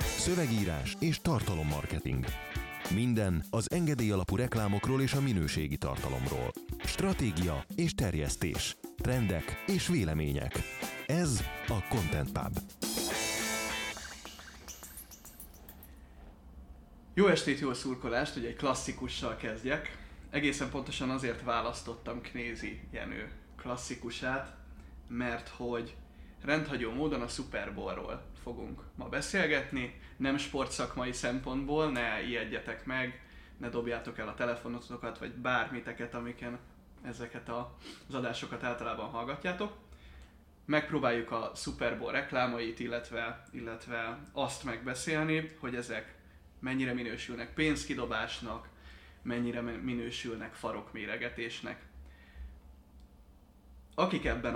Szövegírás és tartalommarketing. Minden az engedély alapú reklámokról és a minőségi tartalomról. Stratégia és terjesztés. Trendek és vélemények. Ez a Content Pub. Jó estét, jó szurkolást, hogy egy klasszikussal kezdjek. Egészen pontosan azért választottam Knézi Jenő klasszikusát, mert hogy rendhagyó módon a Super Bowl-ról fogunk ma beszélgetni, nem sportszakmai szempontból, ne ijedjetek meg, ne dobjátok el a telefonotokat, vagy bármiteket, amiken ezeket a, az adásokat általában hallgatjátok. Megpróbáljuk a Super Bowl reklámait, illetve, illetve azt megbeszélni, hogy ezek mennyire minősülnek pénzkidobásnak, mennyire minősülnek farokméregetésnek. Akik ebben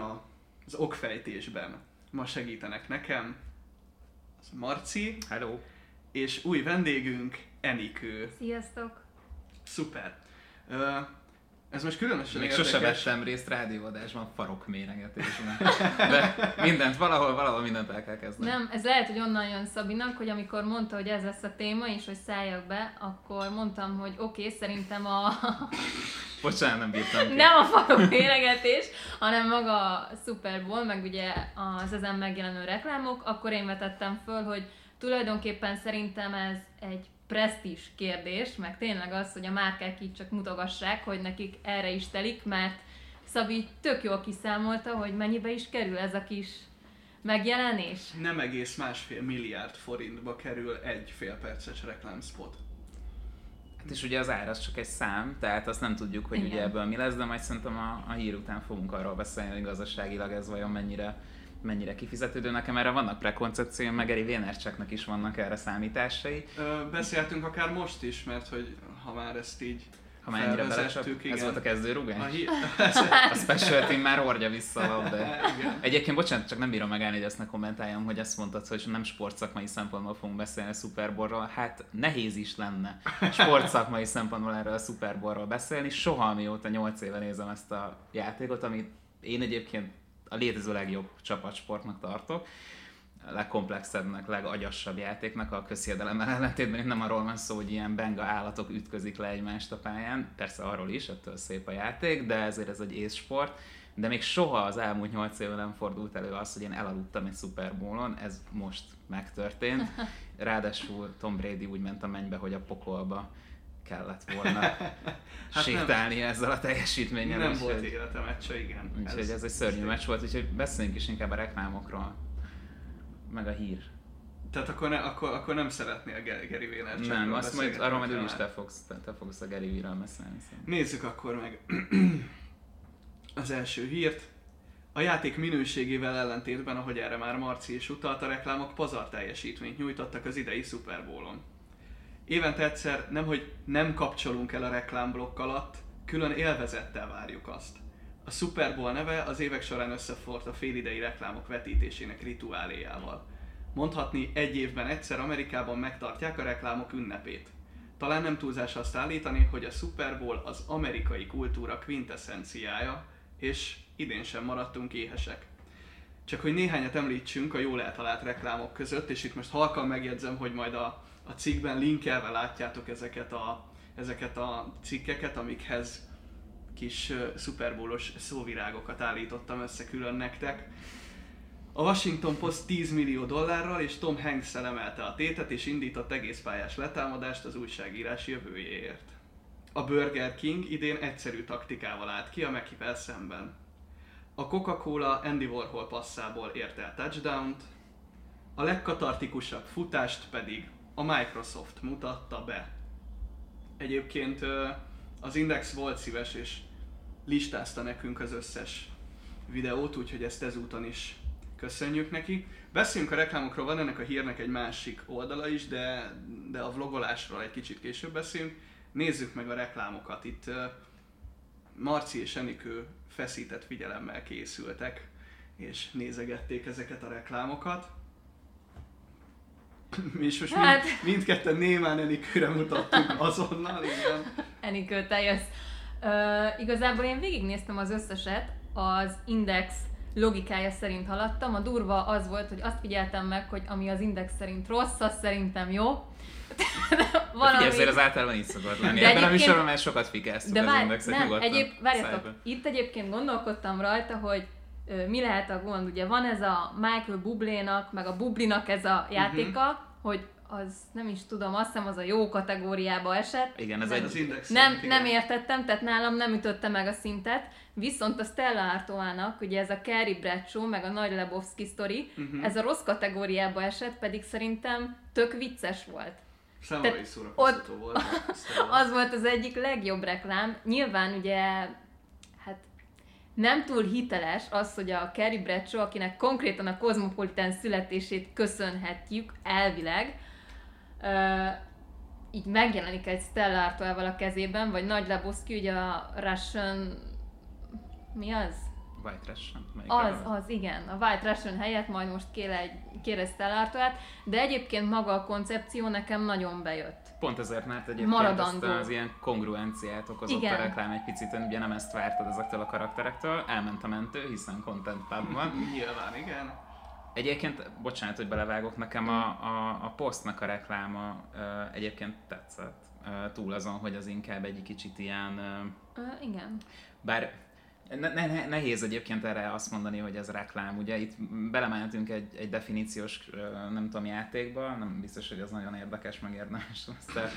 az okfejtésben ma segítenek nekem, az Marci. Hello. És új vendégünk, Enikő. Sziasztok. Szuper. Ez most különösen Még érdekes. sose vettem részt rádióadásban farok méregetésben. De mindent, valahol, valahol mindent el kell kezdeni. Nem, ez lehet, hogy onnan jön Szabinak, hogy amikor mondta, hogy ez lesz a téma, és hogy szálljak be, akkor mondtam, hogy oké, okay, szerintem a... Bocsánat, nem bírtam ki. nem a farok méregetés, hanem maga a Super Bowl, meg ugye az ezen megjelenő reklámok, akkor én vetettem föl, hogy tulajdonképpen szerintem ez egy presztis kérdés, meg tényleg az, hogy a márkák így csak mutogassák, hogy nekik erre is telik, mert Szabi tök jól kiszámolta, hogy mennyibe is kerül ez a kis megjelenés. Nem egész másfél milliárd forintba kerül egy félperces reklámspot. Hát és ugye az ár az csak egy szám, tehát azt nem tudjuk, hogy Igen. ugye ebből mi lesz, de majd szerintem a, a hír után fogunk arról beszélni, hogy gazdaságilag ez vajon mennyire mennyire kifizetődő. Nekem erre vannak prekoncepcióim, meg Eri Vénercseknek is vannak erre számításai. Ö, beszéltünk akár most is, mert hogy ha már ezt így ha már ennyire Ez volt a kezdőrugás? A, hi- a special team már hordja vissza a labdát. Egyébként, bocsánat, csak nem bírom megállni, hogy ezt ne kommentáljam, hogy azt mondtad, hogy nem sportszakmai szempontból fogunk beszélni a Super Bowl-ról. Hát nehéz is lenne sportszakmai szempontból erről a Super Bowl-ról beszélni. Soha mióta 8 éve nézem ezt a játékot, amit én egyébként a létező legjobb csapatsportnak tartok, a legkomplexebbnek, legagyassabb játéknak a közhiedelemmel ellentétben. Itt nem arról van szó, hogy ilyen benga állatok ütközik le egymást a pályán, persze arról is, ettől szép a játék, de ezért ez egy észsport. De még soha az elmúlt nyolc évben nem fordult elő az, hogy én elaludtam egy Super Bowl-on, ez most megtörtént. Ráadásul Tom Brady úgy ment a mennybe, hogy a pokolba kellett volna hát sétálni nem, ezzel a teljesítménnyel. Nem volt élete meccse, igen. Úgyhogy ez, ez egy szörnyű meccs volt, úgyhogy beszéljünk is inkább a reklámokról, meg a hír. Tehát akkor, ne, akkor, akkor nem szeretnél Gary Vaynerchukról Nem, azt majd, arról majd úgyis te fogsz, te, te fogsz a Gary Vee-ről beszélni. Szóval. Nézzük akkor meg az első hírt. A játék minőségével ellentétben, ahogy erre már Marci is utalt, a reklámok pazar teljesítményt nyújtottak az idei Super Bowl-on. Évente egyszer nemhogy nem kapcsolunk el a reklámblokk alatt, külön élvezettel várjuk azt. A Super Bowl neve az évek során összefort a félidei reklámok vetítésének rituáléjával. Mondhatni, egy évben egyszer Amerikában megtartják a reklámok ünnepét. Talán nem túlzás azt állítani, hogy a Super Bowl az amerikai kultúra quintessenciája, és idén sem maradtunk éhesek. Csak hogy néhányat említsünk a jól eltalált reklámok között, és itt most halkan megjegyzem, hogy majd a a cikkben linkelve látjátok ezeket a, ezeket a cikkeket, amikhez kis szuperbólos szóvirágokat állítottam össze külön nektek. A Washington Post 10 millió dollárral és Tom hanks emelte a tétet és indított egész pályás letámadást az újságírás jövőjéért. A Burger King idén egyszerű taktikával állt ki a Mekivel szemben. A Coca-Cola Andy Warhol passzából ért el touchdown-t, a legkatartikusabb futást pedig a Microsoft mutatta be. Egyébként az Index volt szíves és listázta nekünk az összes videót, úgyhogy ezt ezúton is köszönjük neki. Beszéljünk a reklámokról, van ennek a hírnek egy másik oldala is, de, de a vlogolásról egy kicsit később beszélünk. Nézzük meg a reklámokat. Itt Marci és Enikő feszített figyelemmel készültek, és nézegették ezeket a reklámokat. És most hát... mind, mindketten némán Enikőre mutattuk azonnal, igen. Enikő, te jössz. Uh, igazából én végignéztem az összeset az Index logikája szerint haladtam. A durva az volt, hogy azt figyeltem meg, hogy ami az index szerint rossz, az szerintem jó. valami... Figyelj, az általában így szokott lenni. De Ebben a műsorban már sokat fikáztuk de az indexet nem, nyugodtan. Egyéb, várjatok, itt egyébként gondolkodtam rajta, hogy mi lehet a gond. Ugye van ez a Michael Bublénak, meg a Bublinak ez a játéka, uh-huh. hogy az nem is tudom, azt hiszem az a jó kategóriába esett. Igen, ez nem, egy az index. Nem, szint, nem értettem, tehát nálam nem ütötte meg a szintet. Viszont a Stella Artoának, ugye ez a Carrie Bradshaw, meg a Nagy Lebowski sztori, uh-huh. ez a rossz kategóriába esett, pedig szerintem tök vicces volt. Számomra is szórakoztató volt. az volt az egyik legjobb reklám. Nyilván ugye nem túl hiteles az, hogy a Carrie Bradshaw, akinek konkrétan a Cosmopolitan születését köszönhetjük elvileg, uh, így megjelenik egy Stella Artois-val a kezében, vagy Nagy Lebowski, ugye a Russian... Mi az? White Russian. Az, az, igen. A White Russian helyett majd most kér egy, kér egy de egyébként maga a koncepció nekem nagyon bejött. Pont ezért, mert egyébként Maradandó. ezt az ilyen kongruenciát okozott igen. a reklám egy picit, ugye nem ezt vártad ezektől a karakterektől, elment a mentő, hiszen content van. Nyilván, igen. Egyébként, bocsánat, hogy belevágok, nekem a, a, a posztnak a rekláma uh, egyébként tetszett. Uh, túl azon, hogy az inkább egy kicsit ilyen... Uh, uh, igen. Bár ne, ne, nehéz egyébként erre azt mondani, hogy ez reklám. Ugye itt belementünk egy, egy definíciós, nem tudom, játékba, nem biztos, hogy ez nagyon érdekes, meg érdemes lesz,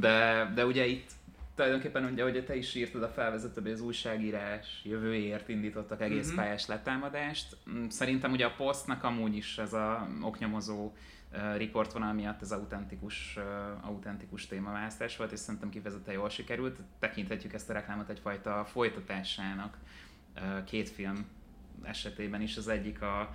de, de ugye itt tulajdonképpen ugye, hogy te is írtad a felvezetőben, az újságírás jövőért indítottak egész mm-hmm. pályás letámadást. Szerintem ugye a posztnak amúgy is ez a oknyomozó riportvonal miatt ez autentikus, autentikus témaválasztás volt, és szerintem kifejezetten jól sikerült. Tekinthetjük ezt a reklámot egyfajta folytatásának két film esetében is. Az egyik a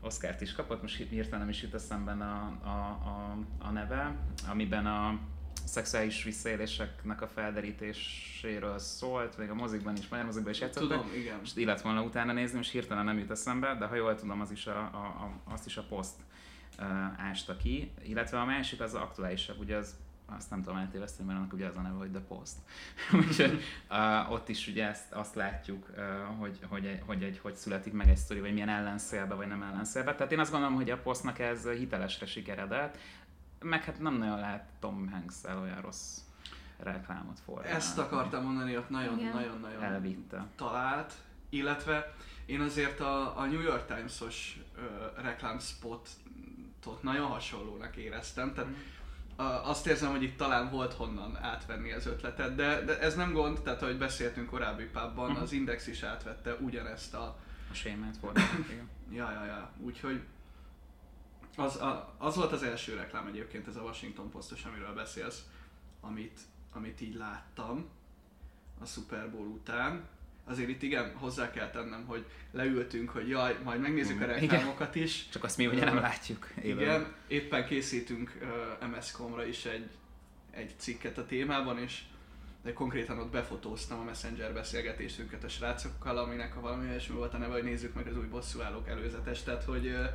Oscar-t is kapott, most hirtelen nem is jut eszembe a, a, a, a neve, amiben a szexuális visszaéléseknek a felderítéséről szólt, még a mozikban is, magyar mozikban is játszottak. Tudom, igen. Most illet volna utána nézni, most hirtelen nem jut eszembe, de ha jól tudom, az is a, a, a, azt is a poszt ásta ki, illetve a másik az aktuálisabb, ugye az azt nem tudom eltéveszteni, mert annak ugye az a neve, hogy The Post. Úgyhogy uh, ott is ugye ezt, azt látjuk, uh, hogy, hogy, egy, hogy, egy, hogy születik meg egy sztori, vagy milyen ellenszélbe, vagy nem ellenszélbe. Tehát én azt gondolom, hogy a Postnak ez hitelesre sikeredett, meg hát nem nagyon lehet Tom hanks olyan rossz reklámot fordítani. Ezt akartam mondani, ott nagyon-nagyon-nagyon elvitte. talált, illetve én azért a, a New York Times-os uh, reklámspotot nagyon hasonlónak éreztem, tehát mm. azt érzem, hogy itt talán volt honnan átvenni az ötletet, de, de ez nem gond, tehát ahogy beszéltünk korábbi pubban, mm. az Index is átvette ugyanezt a... A sémát fordított, igen. ja, ja, ja, úgyhogy az, a, az volt az első reklám egyébként, ez a Washington Postos, amiről beszélsz, amit, amit így láttam a Super Bowl után. Azért itt igen, hozzá kell tennem, hogy leültünk, hogy jaj, majd megnézzük a reklámokat is. Csak azt mi ugye nem látjuk. Élően. Igen, éppen készítünk uh, MS-komra is egy, egy cikket a témában, és de konkrétan ott befotóztam a Messenger beszélgetésünket a srácokkal, aminek a valami olyasmi volt a neve, hogy nézzük meg az új bosszúállók előzetes, tehát hogy uh,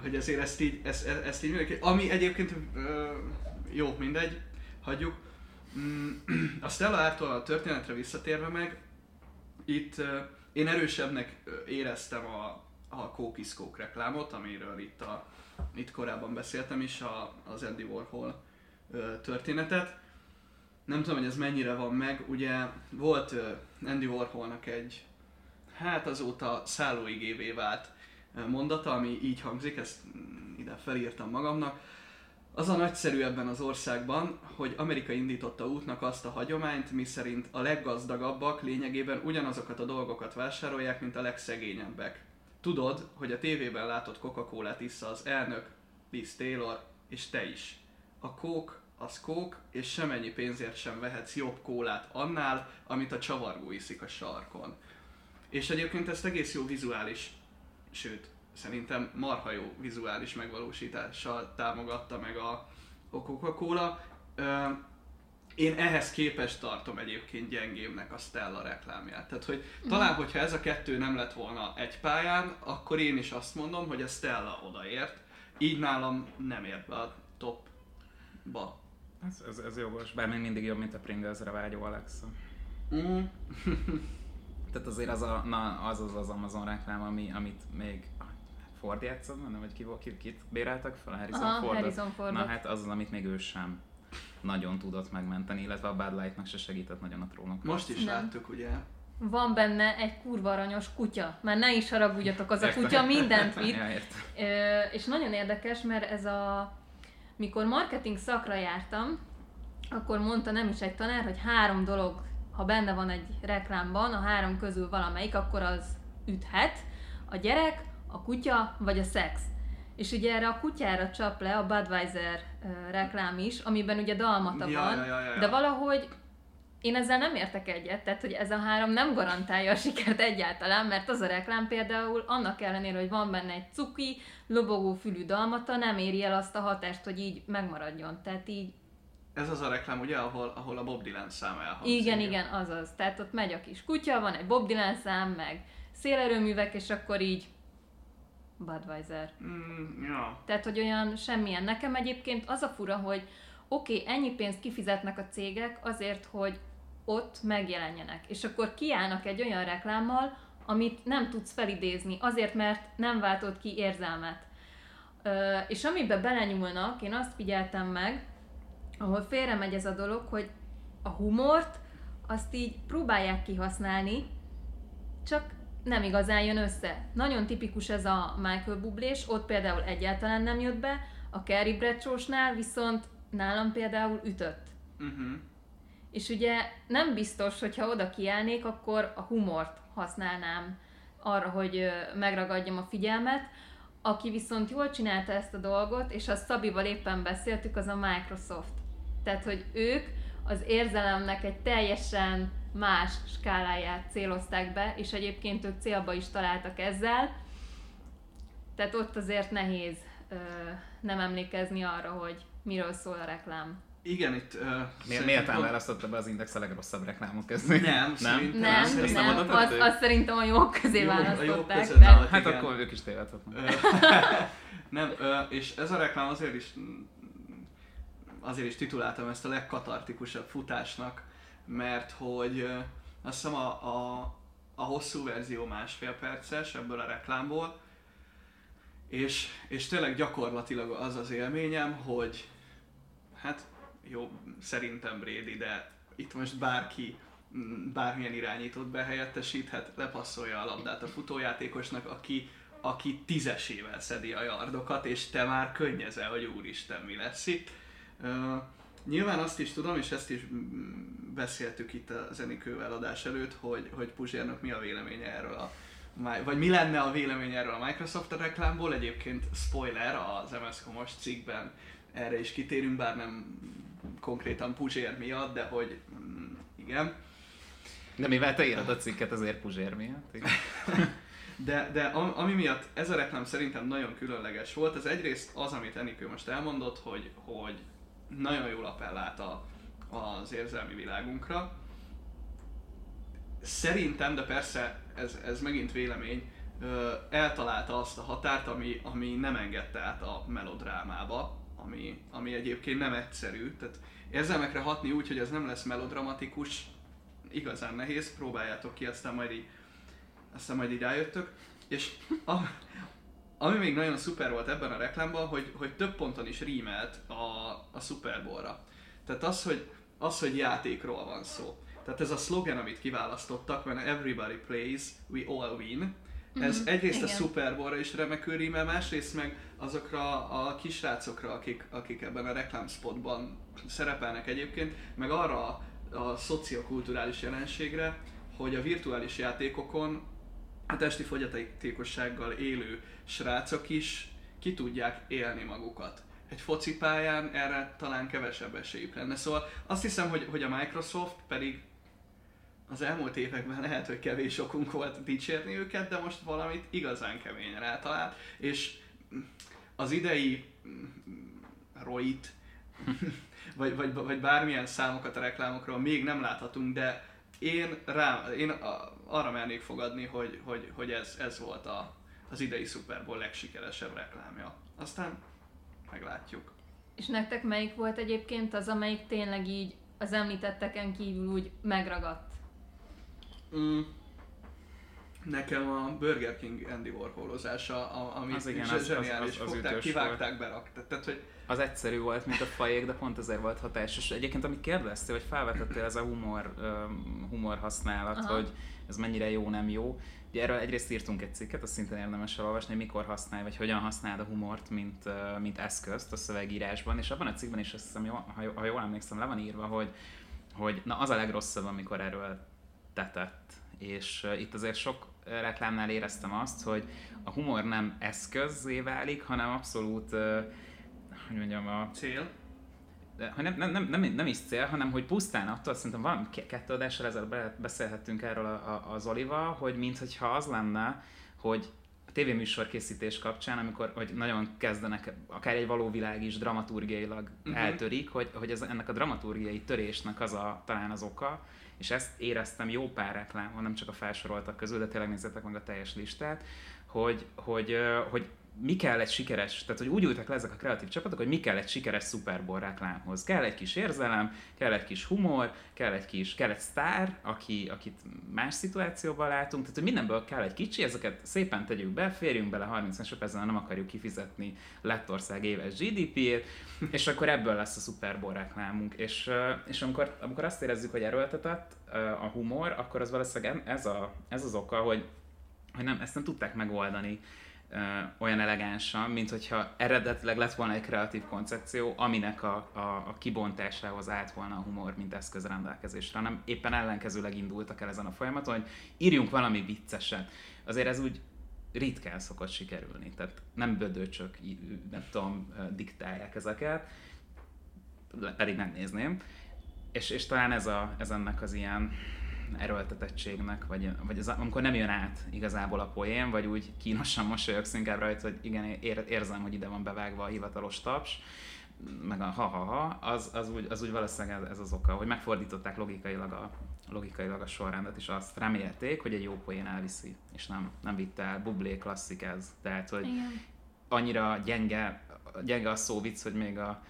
hogy azért ezt így, ezt, ezt így mindenki, ami egyébként jó, mindegy, hagyjuk. Mm, a Stella Artois a történetre visszatérve meg, itt én erősebbnek éreztem a, a Kókiszkók reklámot, amiről itt, a, itt korábban beszéltem is, a, az Andy Warhol történetet. Nem tudom, hogy ez mennyire van meg, ugye volt Andy Warholnak egy, hát azóta szállóigévé vált mondata, ami így hangzik, ezt ide felírtam magamnak. Az a nagyszerű ebben az országban, hogy Amerika indította útnak azt a hagyományt, miszerint a leggazdagabbak lényegében ugyanazokat a dolgokat vásárolják, mint a legszegényebbek. Tudod, hogy a tévében látott Coca-Colát issza az elnök, Liz Taylor, és te is. A kók az kók, és semennyi pénzért sem vehetsz jobb kólát annál, amit a csavargó iszik a sarkon. És egyébként ezt egész jó vizuális sőt, szerintem marha jó vizuális megvalósítással támogatta meg a, Coca-Cola. Én ehhez képest tartom egyébként gyengébbnek a Stella reklámját. Tehát, hogy mm. talán, hogyha ez a kettő nem lett volna egy pályán, akkor én is azt mondom, hogy a Stella odaért. Így nálam nem ért be a topba. Ez, ez, ez jogos, bár még mindig jobb, mint a Pringles-re vágyó Alexa. Mm. Tehát azért az a, na, az, az az Amazon reklám, ami, amit még Ford játszott, nem, vagy ki, ki, kit béreltek fel? Harrison Aha, Fordot. Harrison Fordot. Na hát az az, amit még ő sem nagyon tudott megmenteni, illetve a Bad Light-nak se segített nagyon a trónok. Most is nem. láttuk, ugye? Van benne egy kurva aranyos kutya. Már ne is haragudjatok, az a kutya mindent vitt. ja, és nagyon érdekes, mert ez a... Mikor marketing szakra jártam, akkor mondta nem is egy tanár, hogy három dolog, ha benne van egy reklámban, a három közül valamelyik, akkor az üthet. A gyerek, a kutya vagy a szex. És ugye erre a kutyára csap le a Budweiser reklám is, amiben ugye dalmata ja, van, ja, ja, ja. de valahogy én ezzel nem értek egyet, tehát hogy ez a három nem garantálja a sikert egyáltalán, mert az a reklám például annak ellenére, hogy van benne egy cuki, lobogó fülű dalmata, nem éri el azt a hatást, hogy így megmaradjon. Tehát így ez az a reklám, ugye, ahol, ahol a Bob Dylan szám elhangzik. Igen, igen, azaz. Tehát ott megy a kis kutya, van egy Bob Dylan szám, meg szélerőművek, és akkor így Budweiser. Mm, ja. Tehát, hogy olyan semmilyen. Nekem egyébként az a fura, hogy oké, okay, ennyi pénzt kifizetnek a cégek azért, hogy ott megjelenjenek. És akkor kiállnak egy olyan reklámmal, amit nem tudsz felidézni, azért, mert nem váltott ki érzelmet. Ö, és amiben belenyúlnak, én azt figyeltem meg, ahol félre megy ez a dolog, hogy a humort azt így próbálják kihasználni, csak nem igazán jön össze. Nagyon tipikus ez a Michael Bublés, ott például egyáltalán nem jött be, a Carrie Bradshaw-snál viszont nálam például ütött. Uh-huh. És ugye nem biztos, hogyha oda kiállnék, akkor a humort használnám arra, hogy megragadjam a figyelmet. Aki viszont jól csinálta ezt a dolgot, és azt Szabival éppen beszéltük, az a Microsoft. Tehát, hogy ők az érzelemnek egy teljesen más skáláját célozták be, és egyébként ők célba is találtak ezzel. Tehát ott azért nehéz ö, nem emlékezni arra, hogy miről szól a reklám. Igen, itt... Uh, miért, miért nem választotta be az Index a legrosszabb reklámok közé? Nem, nem, nem, nem, nem azt, azt szerintem a jók közé jó, választották. A jók de... Hát igen. akkor ők is tévedhetnek. nem, és ez a reklám azért is azért is tituláltam ezt a legkatartikusabb futásnak, mert hogy azt hiszem a, a, a hosszú verzió másfél perces ebből a reklámból, és, és tényleg gyakorlatilag az az élményem, hogy hát jó, szerintem Brady, de itt most bárki mm, bármilyen irányítót behelyettesíthet, lepasszolja a labdát a futójátékosnak, aki, aki tízesével szedi a yardokat, és te már könnyezel, hogy úristen, mi lesz itt. Nyilván azt is tudom, és ezt is mm, beszéltük itt a zenikővel adás előtt, hogy, hogy Puzsérnak mi a véleménye erről a vagy mi lenne a vélemény erről a Microsoft reklámból, egyébként spoiler, az MS Komos cikkben erre is kitérünk, bár nem konkrétan Puzsér miatt, de hogy mm, igen. De mivel te írod a cikket, azért Puzsér miatt. De, de ami miatt ez a reklám szerintem nagyon különleges volt, ez egyrészt az, amit Enikő most elmondott, hogy, hogy nagyon jól appellát a, az érzelmi világunkra. Szerintem, de persze ez, ez megint vélemény, eltalálta azt a határt, ami, ami nem engedte át a melodrámába, ami, ami egyébként nem egyszerű. Tehát érzelmekre hatni úgy, hogy ez nem lesz melodramatikus, igazán nehéz, próbáljátok ki, aztán majd így, aztán majd így rájöttök. És ami még nagyon szuper volt ebben a reklámban, hogy, hogy több ponton is rímelt a, a Super Bowl-ra. Tehát az hogy, az, hogy játékról van szó. Tehát ez a szlogen, amit kiválasztottak, when everybody plays, we all win. Ez mm-hmm. egyrészt Igen. a Super Bowl-ra is remekül rímel, másrészt meg azokra a kisrácokra, akik, akik ebben a reklámspotban szerepelnek egyébként, meg arra a, a szociokulturális jelenségre, hogy a virtuális játékokon a testi fogyatékossággal élő srácok is ki tudják élni magukat. Egy focipályán erre talán kevesebb esélyük lenne. Szóval azt hiszem, hogy, hogy a Microsoft pedig az elmúlt években lehet, hogy kevés okunk volt dicsérni őket, de most valamit igazán keményen eltalált, és az idei roit, vagy, vagy, vagy bármilyen számokat a reklámokról még nem láthatunk, de én, rá, én arra mernék fogadni, hogy, hogy, hogy ez, ez volt a, az idei Super Bowl legsikeresebb reklámja. Aztán meglátjuk. És nektek melyik volt egyébként az, amelyik tényleg így az említetteken kívül úgy megragadt? Mm. Nekem a Burger King Andy Warholozása, ami az igen, az, zseniális. Az, az, az Fogták, kivágták, berakták. Tehát, hogy... Az egyszerű volt, mint a fajék, de pont ezért volt hatásos. Egyébként, amit kérdeztél, hogy felvetettél, ez a humor, um, humor használat, Aha. hogy ez mennyire jó, nem jó. Ugye erről egyrészt írtunk egy cikket, azt szintén érdemes elolvasni, hogy mikor használj, vagy hogyan használod a humort, mint, mint eszközt a szövegírásban, és abban a cikkben is azt hiszem, ha, ha jól emlékszem, le van írva, hogy, hogy na az a legrosszabb, amikor erről tetett. És itt azért sok reklámnál éreztem azt, hogy a humor nem eszközzé válik, hanem abszolút, hogy mondjam, a... Cél? De, nem, nem, nem, nem, nem is cél, hanem hogy pusztán attól, szerintem valami kettő adással ezelőtt beszélhettünk erről a, a, az Olival, hogy mintha az lenne, hogy a tévéműsor készítés kapcsán, amikor hogy nagyon kezdenek, akár egy való világ is dramaturgiailag uh-huh. eltörik, hogy, hogy ez, ennek a dramaturgiai törésnek az a, talán az oka, és ezt éreztem jó pár reklámon, nem csak a felsoroltak közül, de tényleg nézzetek meg a teljes listát, hogy, hogy, hogy mi kell egy sikeres, tehát hogy úgy ültek le ezek a kreatív csapatok, hogy mi kell egy sikeres Super reklámhoz. Kell egy kis érzelem, kell egy kis humor, kell egy kis, kell egy sztár, aki, akit más szituációban látunk, tehát hogy mindenből kell egy kicsi, ezeket szépen tegyük be, férjünk bele 30 másodpercen, nem akarjuk kifizetni Lettország éves GDP-ét, és akkor ebből lesz a Super reklámunk. És, és amikor, amikor azt érezzük, hogy erőltetett a humor, akkor az valószínűleg ez, a, ez az oka, hogy, hogy nem, ezt nem tudták megoldani olyan elegánsan, mint hogyha eredetileg lett volna egy kreatív koncepció, aminek a, a, a kibontásához állt volna a humor, mint eszköz rendelkezésre, hanem éppen ellenkezőleg indultak el ezen a folyamaton, hogy írjunk valami vicceset. Azért ez úgy ritkán szokott sikerülni, tehát nem bödöcsök, nem tudom, diktálják ezeket, pedig megnézném. És, és talán ez, a, ez ennek az ilyen erőltetettségnek, vagy, vagy az, amikor nem jön át igazából a poén, vagy úgy kínosan mosolyogsz inkább rajta, hogy igen, ér, érzem, hogy ide van bevágva a hivatalos taps, meg a ha-ha-ha, az, az, úgy, az úgy valószínűleg ez, ez az oka, hogy megfordították logikailag a, logikailag a sorrendet, és azt remélték, hogy egy jó poén elviszi, és nem, nem vitte el. Bublé klasszik ez. Tehát, hogy Igen. annyira gyenge, gyenge a szó vicc, hogy még a,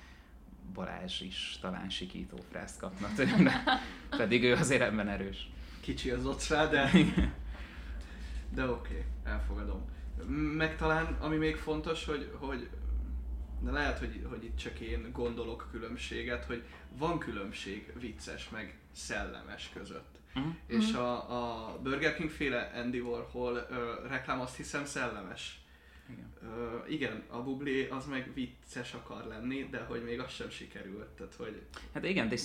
Balázs is talán sikító frászt kapna tőle, pedig ő azért ebben erős. Kicsi az ott rá, de, de oké, okay, elfogadom. Meg talán, ami még fontos, hogy, hogy de lehet, hogy, hogy itt csak én gondolok különbséget, hogy van különbség vicces meg szellemes között. Uh-huh. És a, a Burger King féle Andy Warhol ö, reklám azt hiszem szellemes igen. Uh, igen, a bublé az meg vicces akar lenni, de hogy még az sem sikerült, tehát hogy Hát igen, de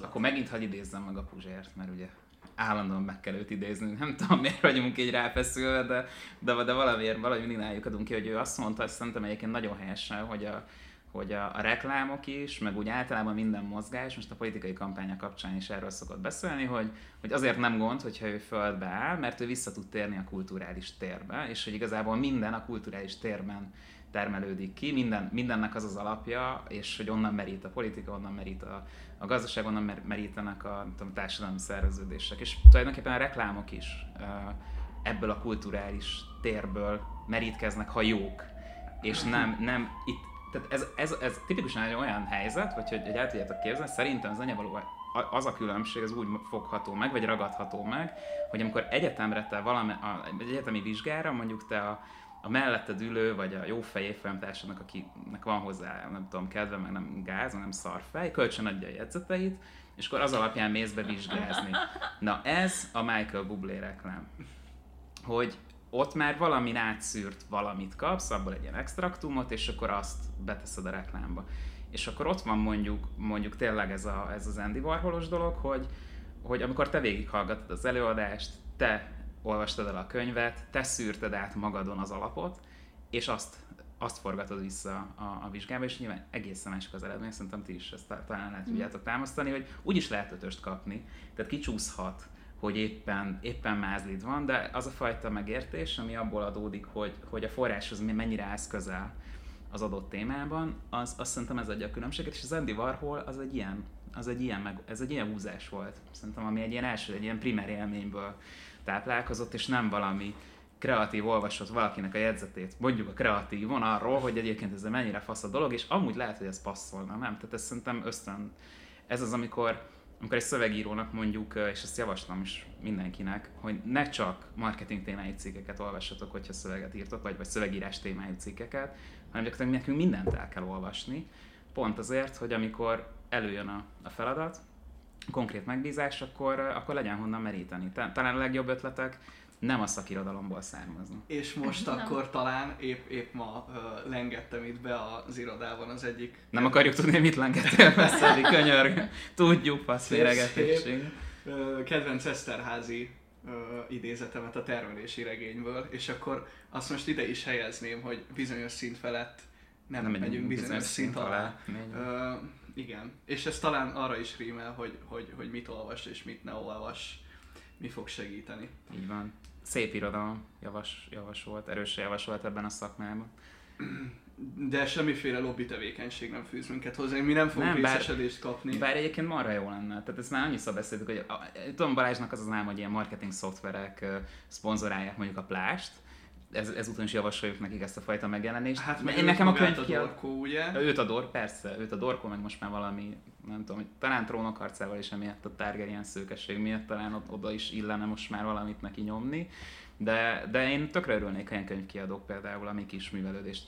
akkor megint hagyj idézzem meg a Puzsért, mert ugye állandóan meg kell őt idézni. Nem tudom, miért vagyunk így ráfeszülve, de, de, de valamiért, valahogy mindig adunk ki, hogy ő azt mondta, azt szerintem egyébként nagyon helyesen, hogy a, hogy a, a reklámok is, meg úgy általában minden mozgás, most a politikai kampánya kapcsán is erről szokott beszélni, hogy, hogy azért nem gond, hogyha ő földbe áll, mert ő vissza tud térni a kulturális térbe, és hogy igazából minden a kulturális térben termelődik ki, minden, mindennek az az alapja, és hogy onnan merít a politika, onnan merít a, a gazdaság, onnan merítenek a, a társadalmi szerveződések. És tulajdonképpen a reklámok is ebből a kulturális térből merítkeznek, ha jók. És nem, nem itt tehát ez, ez, ez tipikusan egy olyan helyzet, vagy hogy, hogy el tudjátok képzelni, szerintem az anyavaló az a különbség, az úgy fogható meg, vagy ragadható meg, hogy amikor egyetemre te valami, a, egy egyetemi vizsgára, mondjuk te a, a melletted ülő, vagy a jó fej évfolyamtársadnak, akinek van hozzá, nem tudom, kedve, meg nem gáz, nem szarfej, kölcsön adja a jegyzeteit, és akkor az alapján mész be vizsgázni. Na ez a Michael Bublé reklám. Hogy ott már valamin átszűrt valamit kapsz, abból egy ilyen extraktumot, és akkor azt beteszed a reklámba. És akkor ott van mondjuk, mondjuk tényleg ez, a, ez az Andy Warholos dolog, hogy, hogy amikor te végighallgatod az előadást, te olvastad el a könyvet, te szűrted át magadon az alapot, és azt, azt forgatod vissza a, a vizsgába, és nyilván egészen másik az eredmény, szerintem ti is ezt talán lehet tudjátok támasztani, hogy úgyis lehet ötöst kapni, tehát kicsúszhat hogy éppen, éppen mázlid van, de az a fajta megértés, ami abból adódik, hogy, hogy a forráshoz mennyire állsz közel az adott témában, az, azt szerintem ez adja a különbséget, és az Andy Warhol az egy ilyen, az egy ilyen, meg, ez egy ilyen húzás volt. Szerintem, ami egy ilyen első, egy ilyen primer élményből táplálkozott, és nem valami kreatív olvasott valakinek a jegyzetét, mondjuk a kreatívon arról, hogy egyébként ez mennyire fasz a dolog, és amúgy lehet, hogy ez passzolna, nem? Tehát ez szerintem ösztön, ez az, amikor amikor egy szövegírónak mondjuk, és ezt javaslom is mindenkinek, hogy ne csak marketing témájú cikkeket olvassatok, hogyha szöveget írtok, vagy, vagy szövegírás témájú cikkeket, hanem gyakorlatilag nekünk mindent el kell olvasni, pont azért, hogy amikor előjön a, a feladat, konkrét megbízás, akkor, akkor legyen honnan meríteni. Talán a legjobb ötletek nem a szakirodalomból származnak. És most nem. akkor talán épp, épp ma uh, lengettem itt be az irodában az egyik... Nem akarjuk tudni, mit lengettél beszélni, könyörg. Tudjuk, passzféregetéség. Uh, kedvenc Eszterházi uh, idézetemet a termelési regényből, és akkor azt most ide is helyezném, hogy bizonyos szint felett nem, nem megyünk bizonyos, bizonyos szint alá. alá. Uh, igen, és ez talán arra is rímel, hogy, hogy, hogy mit olvas és mit ne olvas, mi fog segíteni. Így van. Szép irodalom javas, javasolt, erősen javasolt ebben a szakmában. De semmiféle lobby tevékenység nem fűz minket hozzá, mi nem fogunk nem, részesedést kapni. Bár egyébként marra jó lenne. Tehát ezt már annyiszor beszéltük, hogy a, tudom Balázsnak az az ám, hogy ilyen marketing szoftverek szponzorálják mondjuk a plást, ez, ezúton is javasoljuk nekik ezt a fajta megjelenést. Hát meg nekem a könyv a Dorkó, ugye? Őt a Dor, persze, őt a Dorkó, meg most már valami, nem tudom, hogy talán trónok arcával is emiatt a Targaryen szőkesség miatt talán oda is illene most már valamit neki nyomni. De, de én tökre örülnék, ha ilyen könyvkiadók például, amik is művelődést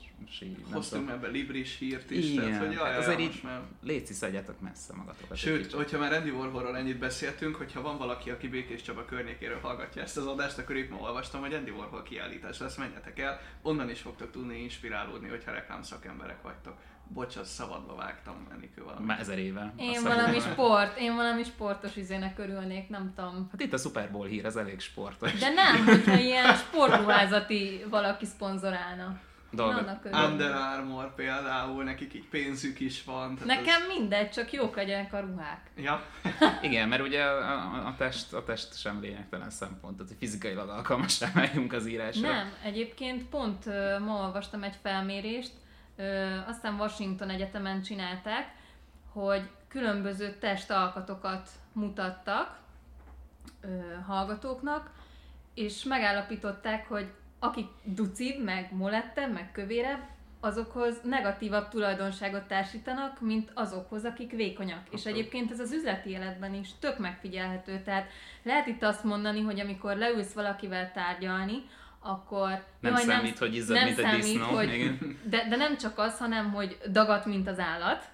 Hoztunk ebbe Libris hírt is, Igen, tehát hogy jaj, hát azért így már... léci szedjetek messze magatokat. Sőt, hogyha már Andy Warholról ennyit beszéltünk, hogyha van valaki, aki Békés Csaba környékéről hallgatja ezt az adást, akkor épp ma olvastam, hogy Andy Warhol kiállítás lesz, menjetek el, onnan is fogtok tudni inspirálódni, hogyha reklám szakemberek vagytok. Bocsánat, szabadba vágtam Enikő valamit. Már ezer éve. Én valami sport, én valami sportos izének örülnék, nem tudom. Hát itt a Super Bowl hír, ez elég sportos. De nem, hogyha ilyen sportruházati valaki szponzorálna. Dolgot. Under Armour például, nekik így pénzük is van. Nekem az... mindegy, csak jók legyenek a ruhák. Ja. Igen, mert ugye a, a, a, test, a test sem lényegtelen szempont, tehát fizikailag alkalmas váljunk az írásra. Nem, egyébként pont uh, ma olvastam egy felmérést, aztán Washington Egyetemen csinálták, hogy különböző testalkatokat mutattak hallgatóknak, és megállapították, hogy akik ducibb, meg molettebb, meg kövérebb, azokhoz negatívabb tulajdonságot társítanak, mint azokhoz, akik vékonyak. Okay. És egyébként ez az üzleti életben is tök megfigyelhető. Tehát lehet itt azt mondani, hogy amikor leülsz valakivel tárgyalni, akkor... Nem jaj, számít, nem, hogy izzad, nem mint számít, disznó. Hogy, de, de nem csak az, hanem hogy dagat, mint az állat,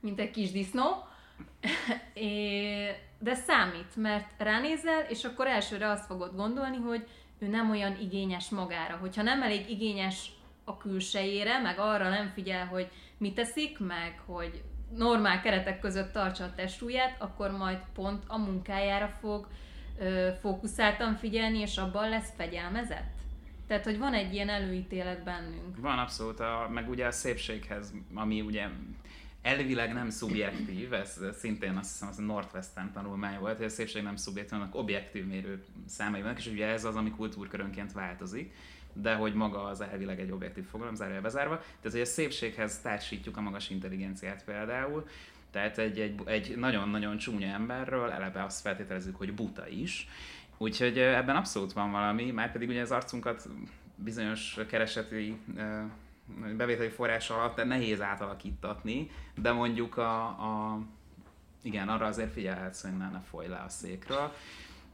mint egy kis disznó, de számít, mert ránézel, és akkor elsőre azt fogod gondolni, hogy ő nem olyan igényes magára. Hogyha nem elég igényes a külsejére, meg arra nem figyel, hogy mit teszik, meg hogy normál keretek között tartsa a testúját, akkor majd pont a munkájára fog ö, fókuszáltan figyelni, és abban lesz fegyelmezett. Tehát, hogy van egy ilyen előítélet bennünk. Van abszolút, a, meg ugye a szépséghez, ami ugye elvileg nem szubjektív, ez szintén azt hiszem az a Northwestern tanulmány volt, hogy a szépség nem szubjektív, hanem objektív mérő számai vannak, és ugye ez az, ami kultúrkörönként változik de hogy maga az elvileg egy objektív fogalom, zárja bezárva. Tehát, hogy a szépséghez társítjuk a magas intelligenciát például, tehát egy, egy, egy nagyon-nagyon csúnya emberről eleve azt feltételezzük, hogy buta is, Úgyhogy ebben abszolút van valami, már pedig ugye az arcunkat bizonyos kereseti bevételi forrás alatt nehéz átalakítatni, de mondjuk a, a igen, arra azért figyelhetsz, hogy ne, folyj le a székről.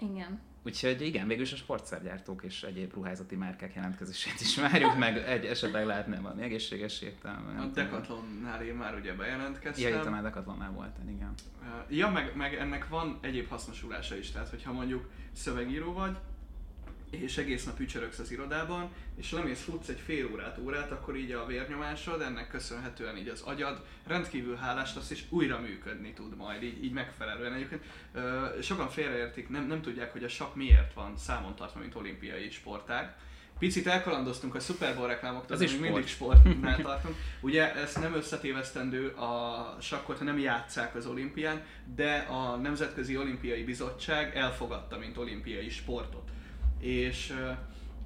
Igen. Úgyhogy igen, végül is a sportszergyártók és egyéb ruházati márkák jelentkezését is várjuk, meg egy esetleg lehetne valami egészséges értelme. A Decathlonnál én már ugye bejelentkeztem. Ja, itt már Decathlonnál volt, igen. Ja, meg, meg ennek van egyéb hasznosulása is, tehát hogyha mondjuk szövegíró vagy, és egész nap ücsörögsz az irodában, és lemész futsz egy fél órát, órát, akkor így a vérnyomásod, ennek köszönhetően így az agyad rendkívül hálás lesz, és újra működni tud majd, így, így megfelelően. Egyébként ö, sokan félreértik, nem, nem tudják, hogy a sakk miért van számon tartva, mint olimpiai sportág. Picit elkalandoztunk a Super Bowl reklámoktól, Ez is mindig sportnál tartunk. Ugye ez nem összetévesztendő a sakkot, ha nem játszák az olimpián, de a Nemzetközi Olimpiai Bizottság elfogadta, mint olimpiai sportot és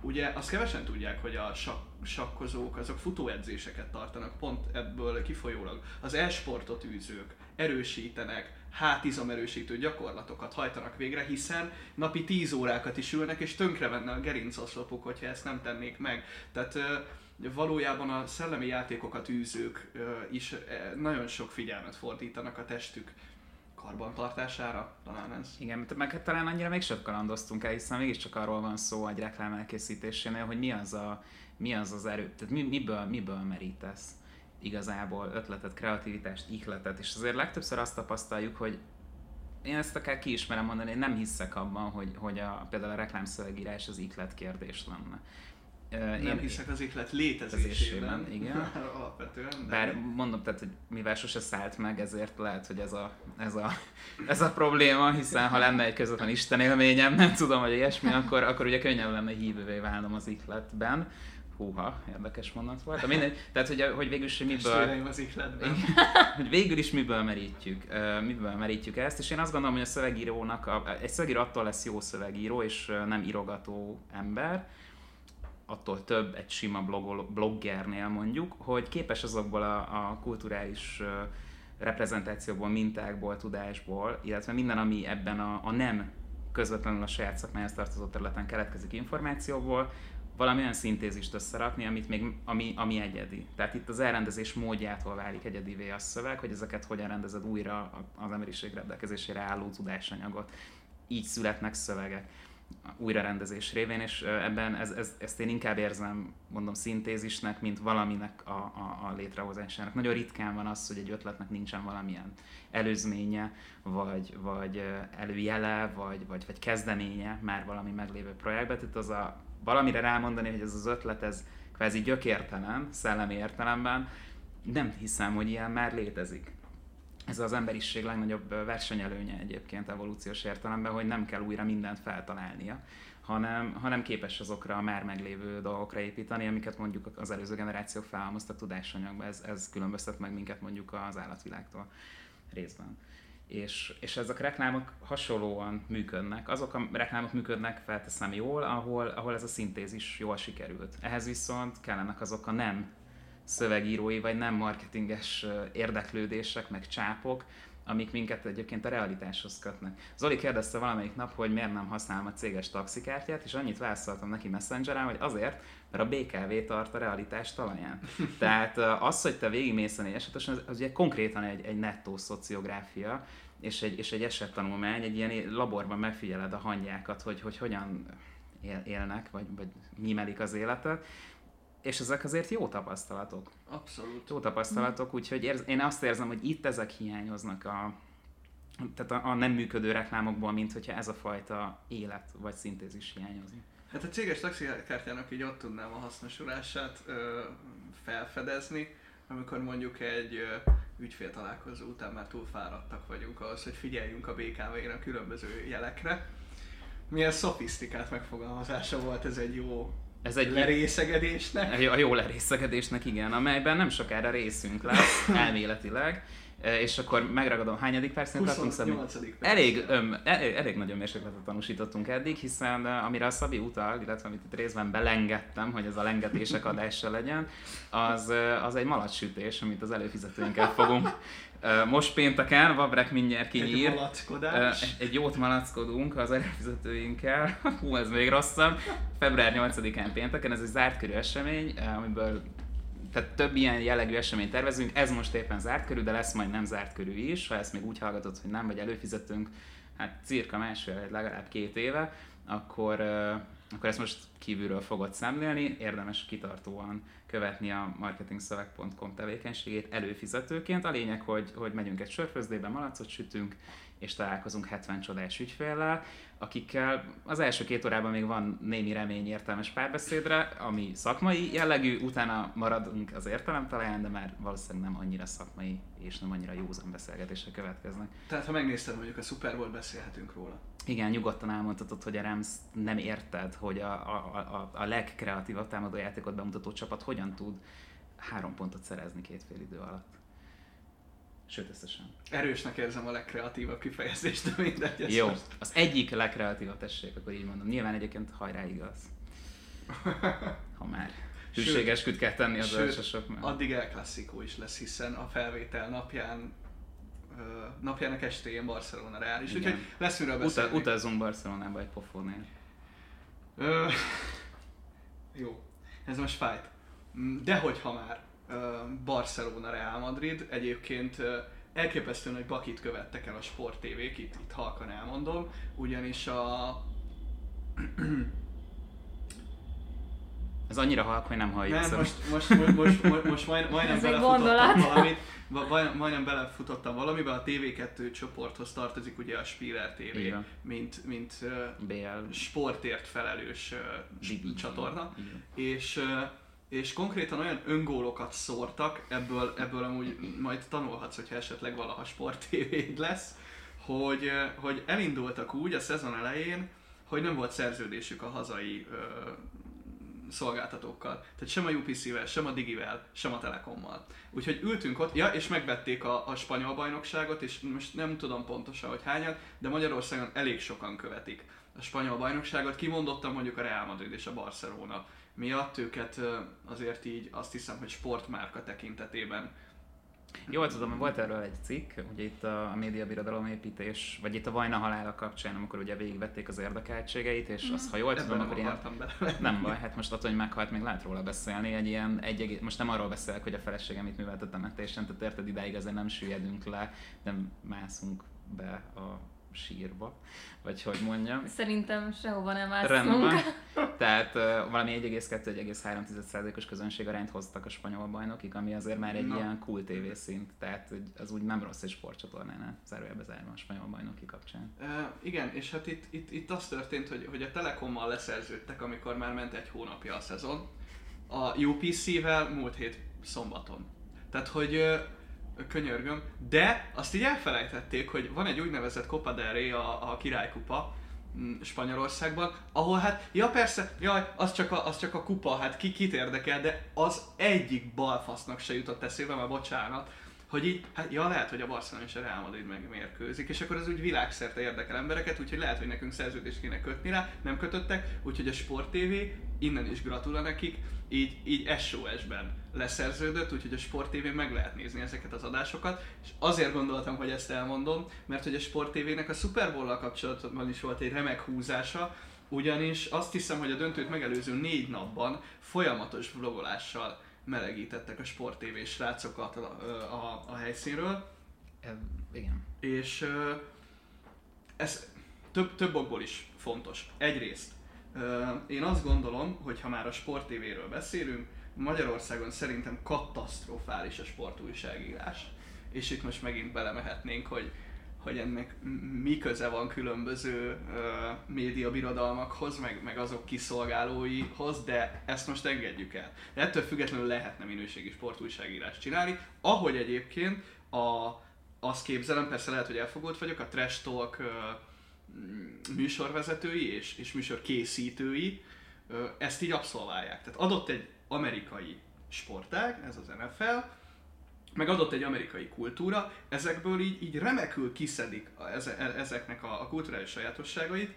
ugye azt kevesen tudják, hogy a sak, sakkozók azok futóedzéseket tartanak, pont ebből kifolyólag. Az e-sportot űzők erősítenek, hátizomerősítő gyakorlatokat hajtanak végre, hiszen napi 10 órákat is ülnek, és venne a gerincoszlopuk, hogyha ezt nem tennék meg. Tehát valójában a szellemi játékokat űzők is nagyon sok figyelmet fordítanak a testük karbantartására, talán ez. Igen, meg hát talán annyira még sok kalandoztunk el, hiszen mégiscsak arról van szó egy reklám elkészítésénél, hogy mi az a, mi az, az erő, tehát mi, miből, miből merítesz igazából ötletet, kreativitást, ihletet, és azért legtöbbször azt tapasztaljuk, hogy én ezt akár ki ismerem mondani, én nem hiszek abban, hogy, hogy a, például a reklámszövegírás az ihlet kérdés lenne. Nem én hiszek az ihlet létezésében. Igen. Alapvetően. De... Bár mondom, tehát, hogy mivel sose szállt meg, ezért lehet, hogy ez a, ez a, ez a probléma, hiszen ha lenne egy közvetlen Isten élményem, nem tudom, hogy ilyesmi, akkor, akkor ugye könnyebb lenne hívővé válnom az ihletben. Húha, érdekes mondat volt. De mindegy, tehát hogy, hogy végül is miből... az ihletben. hogy végül is miből merítjük, miből merítjük ezt, és én azt gondolom, hogy a szövegírónak, a, egy szövegíró attól lesz jó szövegíró, és nem írogató ember, attól több egy sima blogol, bloggernél mondjuk, hogy képes azokból a, a kulturális reprezentációból, mintákból, tudásból, illetve minden, ami ebben a, a nem közvetlenül a saját szakmájához tartozó területen keletkezik információból, valami olyan szintézist összerakni, amit még, ami, ami egyedi. Tehát itt az elrendezés módjától válik egyedivé a szöveg, hogy ezeket hogyan rendezed újra az emberiség rendelkezésére álló tudásanyagot. Így születnek szövegek újrarendezés révén, és ebben ez, ez, ezt én inkább érzem, mondom, szintézisnek, mint valaminek a, a, a létrehozásának. Nagyon ritkán van az, hogy egy ötletnek nincsen valamilyen előzménye, vagy, vagy előjele, vagy, vagy, vagy kezdeménye már valami meglévő projektben. Tehát az a valamire rámondani, hogy ez az ötlet, ez kvázi gyökértelen, szellemi értelemben, nem hiszem, hogy ilyen már létezik. Ez az emberiség legnagyobb versenyelőnye egyébként evolúciós értelemben, hogy nem kell újra mindent feltalálnia, hanem, hanem képes azokra a már meglévő dolgokra építeni, amiket mondjuk az előző generációk felhalmoztak tudásanyagba. Ez, ez különböztet meg minket mondjuk az állatvilágtól részben és, és ezek a reklámok hasonlóan működnek. Azok a reklámok működnek, felteszem jól, ahol, ahol ez a szintézis jól sikerült. Ehhez viszont kellenek azok a nem szövegírói, vagy nem marketinges érdeklődések, meg csápok, amik minket egyébként a realitáshoz kötnek. Zoli kérdezte valamelyik nap, hogy miért nem használom a céges taxikártyát, és annyit válaszoltam neki messengeren, hogy azért, mert a BKV tart a realitás talaján. Tehát az, hogy te végigmész a négyesetosan, az, az ugye konkrétan egy, egy nettó szociográfia, és egy, és egy esettanulmány, egy ilyen laborban megfigyeled a hangyákat, hogy, hogy hogyan élnek, vagy, vagy mímelik az életet, és ezek azért jó tapasztalatok. Abszolút. Jó tapasztalatok, úgyhogy érz, én azt érzem, hogy itt ezek hiányoznak a, tehát a, a nem működő reklámokból, mint hogyha ez a fajta élet vagy szintézis hiányozni. Hát a céges taxikártyának így ott tudnám a hasznosulását ö, felfedezni, amikor mondjuk egy ö, ügyfél találkozó után már túl fáradtak vagyunk ahhoz, hogy figyeljünk a BKV-re a különböző jelekre. Milyen szofisztikált megfogalmazása volt ez egy jó ez egy lerészegedésnek. A jó lerészegedésnek, igen, amelyben nem sokára részünk lesz, elméletileg. E, és akkor megragadom, hányadik percnél tartunk Szabi? Elég, öm, elég, elég nagyon mérsékletet tanúsítottunk eddig, hiszen e, amire a Szabi utal, illetve amit itt részben belengettem, hogy ez a lengetések adása legyen, az, e, az egy malacsütés, amit az előfizetőinkkel fogunk most pénteken, Vabrek mindjárt kinyír. Egy malackodás. Egy jót malackodunk az előfizetőinkkel. Hú, ez még rosszabb. Február 8-án pénteken, ez egy zárt körű esemény, amiből tehát több ilyen jellegű eseményt tervezünk, ez most éppen zárt körű, de lesz majd nem zárt körű is, ha ezt még úgy hallgatod, hogy nem vagy előfizetünk, hát cirka másfél, legalább két éve, akkor, akkor ezt most kívülről fogod szemlélni, érdemes kitartóan követni a marketingszöveg.com tevékenységét előfizetőként. A lényeg, hogy, hogy megyünk egy sörfőzdébe, malacot sütünk, és találkozunk 70 csodás ügyféllel, akikkel az első két órában még van némi remény értelmes párbeszédre, ami szakmai jellegű, utána maradunk az értelem talán, de már valószínűleg nem annyira szakmai és nem annyira józan beszélgetések következnek. Tehát ha megnézted mondjuk a Super Bowl, beszélhetünk róla. Igen, nyugodtan elmondhatod, hogy a Rams nem érted, hogy a, a, a, a legkreatívabb támadójátékot bemutató csapat hogyan tud három pontot szerezni két fél idő alatt. Sőt, összesen. Erősnek érzem a legkreatívabb kifejezést, de mindegy. Jó, most... az egyik legkreatívabb tessék, akkor így mondom. Nyilván egyébként hajrá igaz. Ha már hűségesküt kell tenni az elsősok mert... addig elklasszikó is lesz, hiszen a felvétel napján napjának estéjén Barcelona reális, úgyhogy lesz miről beszélni. Uta, utazzunk Barcelonába egy pofonért. jó, ez most fájt. De hogyha már Barcelona Real Madrid, egyébként elképesztően nagy bakit követtek el a sport tévék, itt, itt halkan elmondom, ugyanis a ez annyira halk, hogy nem halljuk. Nem, most, most, most, most, most, most majd, majdnem belefutottam valamit, majdnem belefutottam valamibe, a TV2 csoporthoz tartozik ugye a Spieler TV, Igen. mint, mint BL. sportért felelős uh, csatorna. Igen. És uh, és konkrétan olyan öngólokat szórtak, ebből, ebből amúgy majd tanulhatsz, hogyha esetleg valaha sport lesz, hogy, hogy elindultak úgy a szezon elején, hogy nem volt szerződésük a hazai ö, szolgáltatókkal. Tehát sem a UPC-vel, sem a Digivel, sem a Telekommal. Úgyhogy ültünk ott, ja, és megvették a, a spanyol bajnokságot, és most nem tudom pontosan, hogy hányan, de Magyarországon elég sokan követik a spanyol bajnokságot. Kimondottam mondjuk a Real Madrid és a Barcelona miatt őket azért így azt hiszem, hogy sportmárka tekintetében Jól tudom, volt erről egy cikk, ugye itt a, médiabirodalom építés, vagy itt a Vajna halála kapcsán, amikor ugye végigvették az érdekeltségeit, és azt, ha jól Ebben tudom, akkor ilyen... Bele. Nem baj, hát most attól, hogy meghalt, még lehet róla beszélni, egy ilyen, egy, most nem arról beszélek, hogy a feleségem itt művelt a temetésen, tehát érted idáig azért nem süllyedünk le, nem mászunk be a sírba, vagy hogy mondjam. Szerintem sehova nem mászunk. Rendben. Tehát uh, valami 1,2-1,3%-os közönségarányt hoztak a spanyol bajnokig, ami azért már egy no. ilyen cool TV szint, tehát az úgy nem rossz egy sportcsatornánál, zárójelbe zárva a spanyol bajnoki kapcsán. Uh, igen, és hát itt, itt, itt az történt, hogy, hogy a Telekommal leszerződtek, amikor már ment egy hónapja a szezon, a UPC-vel múlt hét szombaton. Tehát, hogy könyörgöm, de azt így elfelejtették, hogy van egy úgynevezett Copa del Rey, a, a királykupa, mm, Spanyolországban, ahol hát, ja persze, jaj, az csak a, az csak a kupa, hát ki kit érdekel, de az egyik balfasznak se jutott eszébe, mert bocsánat, hogy így, hát ja, lehet, hogy a Barcelona és a Real Madrid megmérkőzik, és akkor az úgy világszerte érdekel embereket, úgyhogy lehet, hogy nekünk szerződést kéne kötni rá, nem kötöttek, úgyhogy a Sport TV, innen is gratulál nekik, így, így SOS-ben leszerződött, úgyhogy a Sport TV meg lehet nézni ezeket az adásokat, és azért gondoltam, hogy ezt elmondom, mert hogy a Sport TV-nek a Super Bowl-al kapcsolatban is volt egy remek húzása, ugyanis azt hiszem, hogy a döntőt megelőző négy napban folyamatos vlogolással melegítettek a Sport TV srácokat a, a, a helyszínről. E, igen. És ez több, több okból is fontos. Egyrészt én azt gondolom, hogy ha már a Sport TV-ről beszélünk, Magyarországon szerintem katasztrofális a sportújságírás. És itt most megint belemehetnénk, hogy hogy ennek mi köze van különböző uh, médiabirodalmakhoz, meg, meg azok kiszolgálóihoz, de ezt most engedjük el. De ettől függetlenül lehetne minőségi sportújságírást csinálni, ahogy egyébként a, azt képzelem, persze lehet, hogy elfogult vagyok, a Trash Talk uh, műsorvezetői és, és műsorkészítői uh, ezt így abszolválják. Tehát adott egy amerikai sportág, ez az NFL, meg adott egy amerikai kultúra, ezekből így, így remekül kiszedik a, ezeknek a, a kulturális sajátosságait,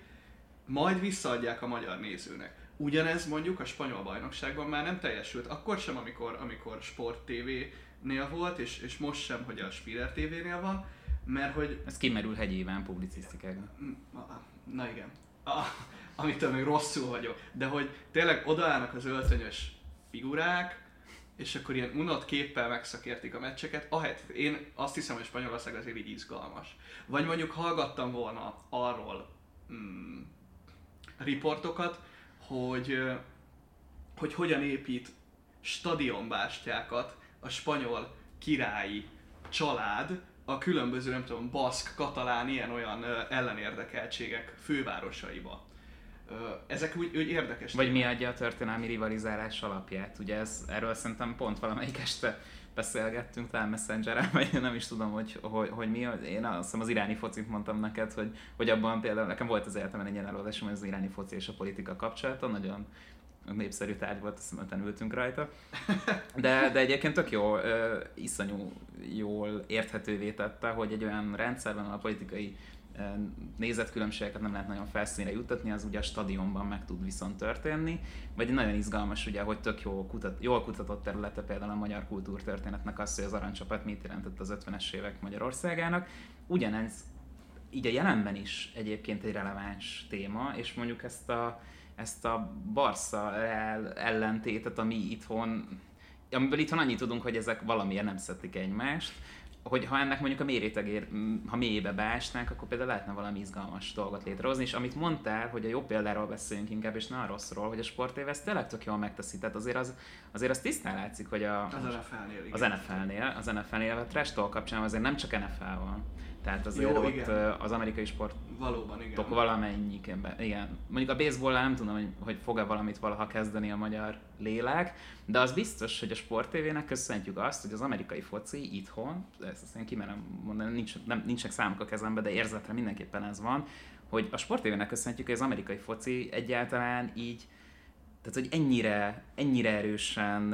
majd visszaadják a magyar nézőnek. Ugyanez mondjuk a spanyol bajnokságban már nem teljesült, akkor sem, amikor, amikor Sport TV-nél volt, és, és most sem, hogy a Spiller TV-nél van, mert hogy... Ez kimerül hegyéván publicisztikában. Na igen. A, amitől még rosszul vagyok. De hogy tényleg odaállnak az öltönyös figurák, és akkor ilyen unott képpel megszakértik a meccseket, ahelyett én azt hiszem, hogy Spanyolország azért így izgalmas. Vagy mondjuk hallgattam volna arról mm, riportokat, hogy, hogy hogyan épít stadionbástyákat a spanyol királyi család a különböző, nem tudom, baszk, katalán, ilyen-olyan ellenérdekeltségek fővárosaiba ezek úgy, úgy érdekes. Vagy mi adja a történelmi rivalizálás alapját? Ugye ez, erről szerintem pont valamelyik este beszélgettünk, talán messenger vagy nem is tudom, hogy, hogy, hogy mi. Én azt hiszem az iráni focit mondtam neked, hogy, hogy abban például nekem volt az életemben egy ilyen előadásom, hogy az iráni foci és a politika kapcsolata, nagyon népszerű tárgy volt, azt hiszem ültünk rajta. De, de egyébként tök jó, iszonyú jól érthetővé tette, hogy egy olyan rendszerben, a politikai nézetkülönbségeket nem lehet nagyon felszínre juttatni, az ugye a stadionban meg tud viszont történni. Vagy nagyon izgalmas ugye, hogy tök jó kutat, jól kutatott területe például a magyar kultúrtörténetnek az, hogy az aranycsapat mit jelentett az 50-es évek Magyarországának. Ugyanez így a jelenben is egyébként egy releváns téma, és mondjuk ezt a, ezt a Barca ellentétet, ami itthon, amiből itthon annyit tudunk, hogy ezek valamiért nem szetik egymást, hogy ha ennek mondjuk a mérétegér, ha mélyébe beásnánk, akkor például lehetne valami izgalmas dolgot létrehozni, és amit mondtál, hogy a jó példáról beszéljünk inkább, és ne a rosszról, hogy a sportév ezt tényleg tök jól megteszi, tehát azért az, azért az tisztán látszik, hogy a, az NFL-nél, az NFL-nél, az NFL-nél, a trash kapcsán azért nem csak NFL van, tehát azért Jó, ott igen. az amerikai sport Valóban, igen. Tok valamennyikénben. Igen. Mondjuk a baseball nem tudom, hogy, hogy fog-e valamit valaha kezdeni a magyar lélek, de az biztos, hogy a Sport TV-nek köszönhetjük azt, hogy az amerikai foci itthon, ezt én kimerem mondani, nincs, nem, nincsenek számok a kezembe, de érzetre mindenképpen ez van, hogy a Sport TV-nek köszönhetjük, hogy az amerikai foci egyáltalán így tehát, hogy ennyire, ennyire erősen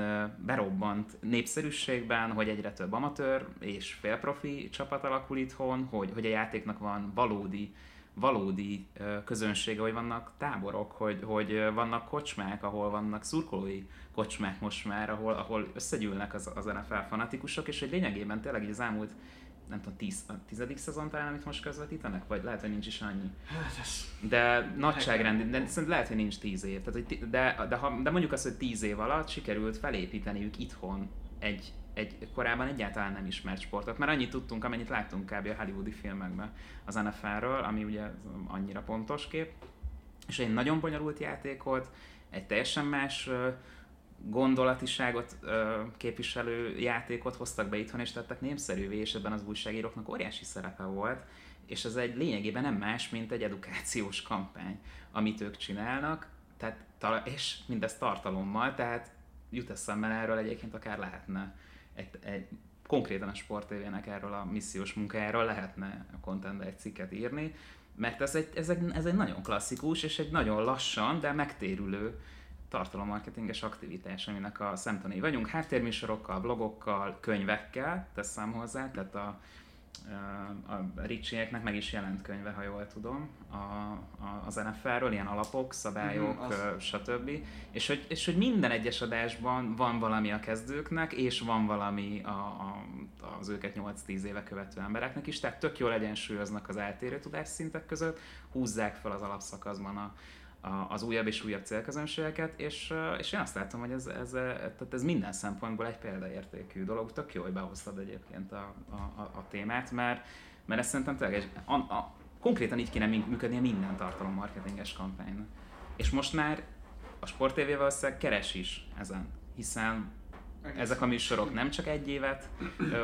berobbant népszerűségben, hogy egyre több amatőr és félprofi csapat alakul itthon, hogy, hogy a játéknak van valódi, valódi közönsége, hogy vannak táborok, hogy, hogy vannak kocsmák, ahol vannak szurkolói kocsmák most már, ahol, ahol összegyűlnek az, az NFL fanatikusok, és hogy lényegében tényleg így az elmúlt nem tudom, tíz, a tizedik szezon talán, amit most közvetítenek, vagy lehet, hogy nincs is annyi. Hát de nagyságrendi, de szerintem lehet, hogy nincs tíz év. Tehát, hogy de, de, ha, de mondjuk azt, hogy tíz év alatt sikerült felépíteniük itthon egy, egy korábban egyáltalán nem ismert sportot, mert annyit tudtunk, amennyit láttunk kb. a hollywoodi filmekben az NFL-ről, ami ugye annyira pontos kép, és egy nagyon bonyolult játékot, egy teljesen más gondolatiságot ö, képviselő játékot hoztak be itthon, és tettek népszerűvé, és ebben az újságíróknak óriási szerepe volt, és ez egy lényegében nem más, mint egy edukációs kampány, amit ők csinálnak, tehát, és mindezt tartalommal, tehát jut eszembe erről egyébként akár lehetne egy, egy konkrétan a sportévének erről a missziós munkájáról lehetne a contentbe egy cikket írni, mert ez egy, ez, egy, ez egy nagyon klasszikus és egy nagyon lassan, de megtérülő tartalommarketinges aktivitás, aminek a szemtanúi vagyunk, háttérműsorokkal, blogokkal, könyvekkel, teszem hozzá, tehát a, a Ricsieknek meg is jelent könyve, ha jól tudom, a, a, az NFL-ről, ilyen alapok, szabályok, mm, az... stb. És hogy, és hogy minden egyes adásban van valami a kezdőknek, és van valami a, a, az őket 8-10 éve követő embereknek is, tehát tök jól egyensúlyoznak az eltérő tudásszintek között, húzzák fel az alapszakaszban a, az újabb és újabb célközönségeket, és, és én azt látom, hogy ez, ez, tehát ez minden szempontból egy példaértékű dolog. Tök jó, hogy behoztad egyébként a, a, a témát, mert, mert ez szerintem tényleg a, a, konkrétan így kéne működnie minden tartalommarketinges kampánynak. És most már a Sport TV valószínűleg keres is ezen, hiszen Egész ezek a műsorok nem csak egy évet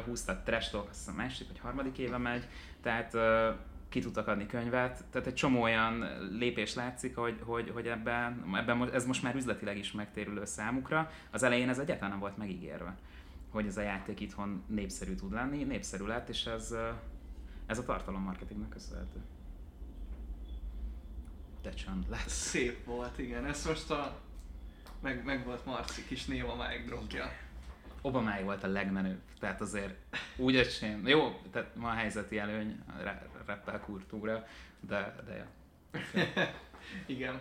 húztak, Trash Talk, azt hiszem másik vagy harmadik éve megy, tehát ki tudtak adni könyvet, tehát egy csomó olyan lépés látszik, hogy, hogy, hogy ebben, ebben ez most már üzletileg is megtérülő számukra. Az elején ez egyáltalán nem volt megígérve, hogy ez a játék itthon népszerű tud lenni, népszerű lett, és ez, ez a tartalommarketingnek köszönhető. De csend lett. Szép volt, igen. Ez most a... Meg, meg volt Marci kis néma mic dropja. Obamáig volt a legmenőbb, tehát azért úgy öcsém, jó, tehát ma a helyzeti előny, rappel kultúra, de, de ja. Igen.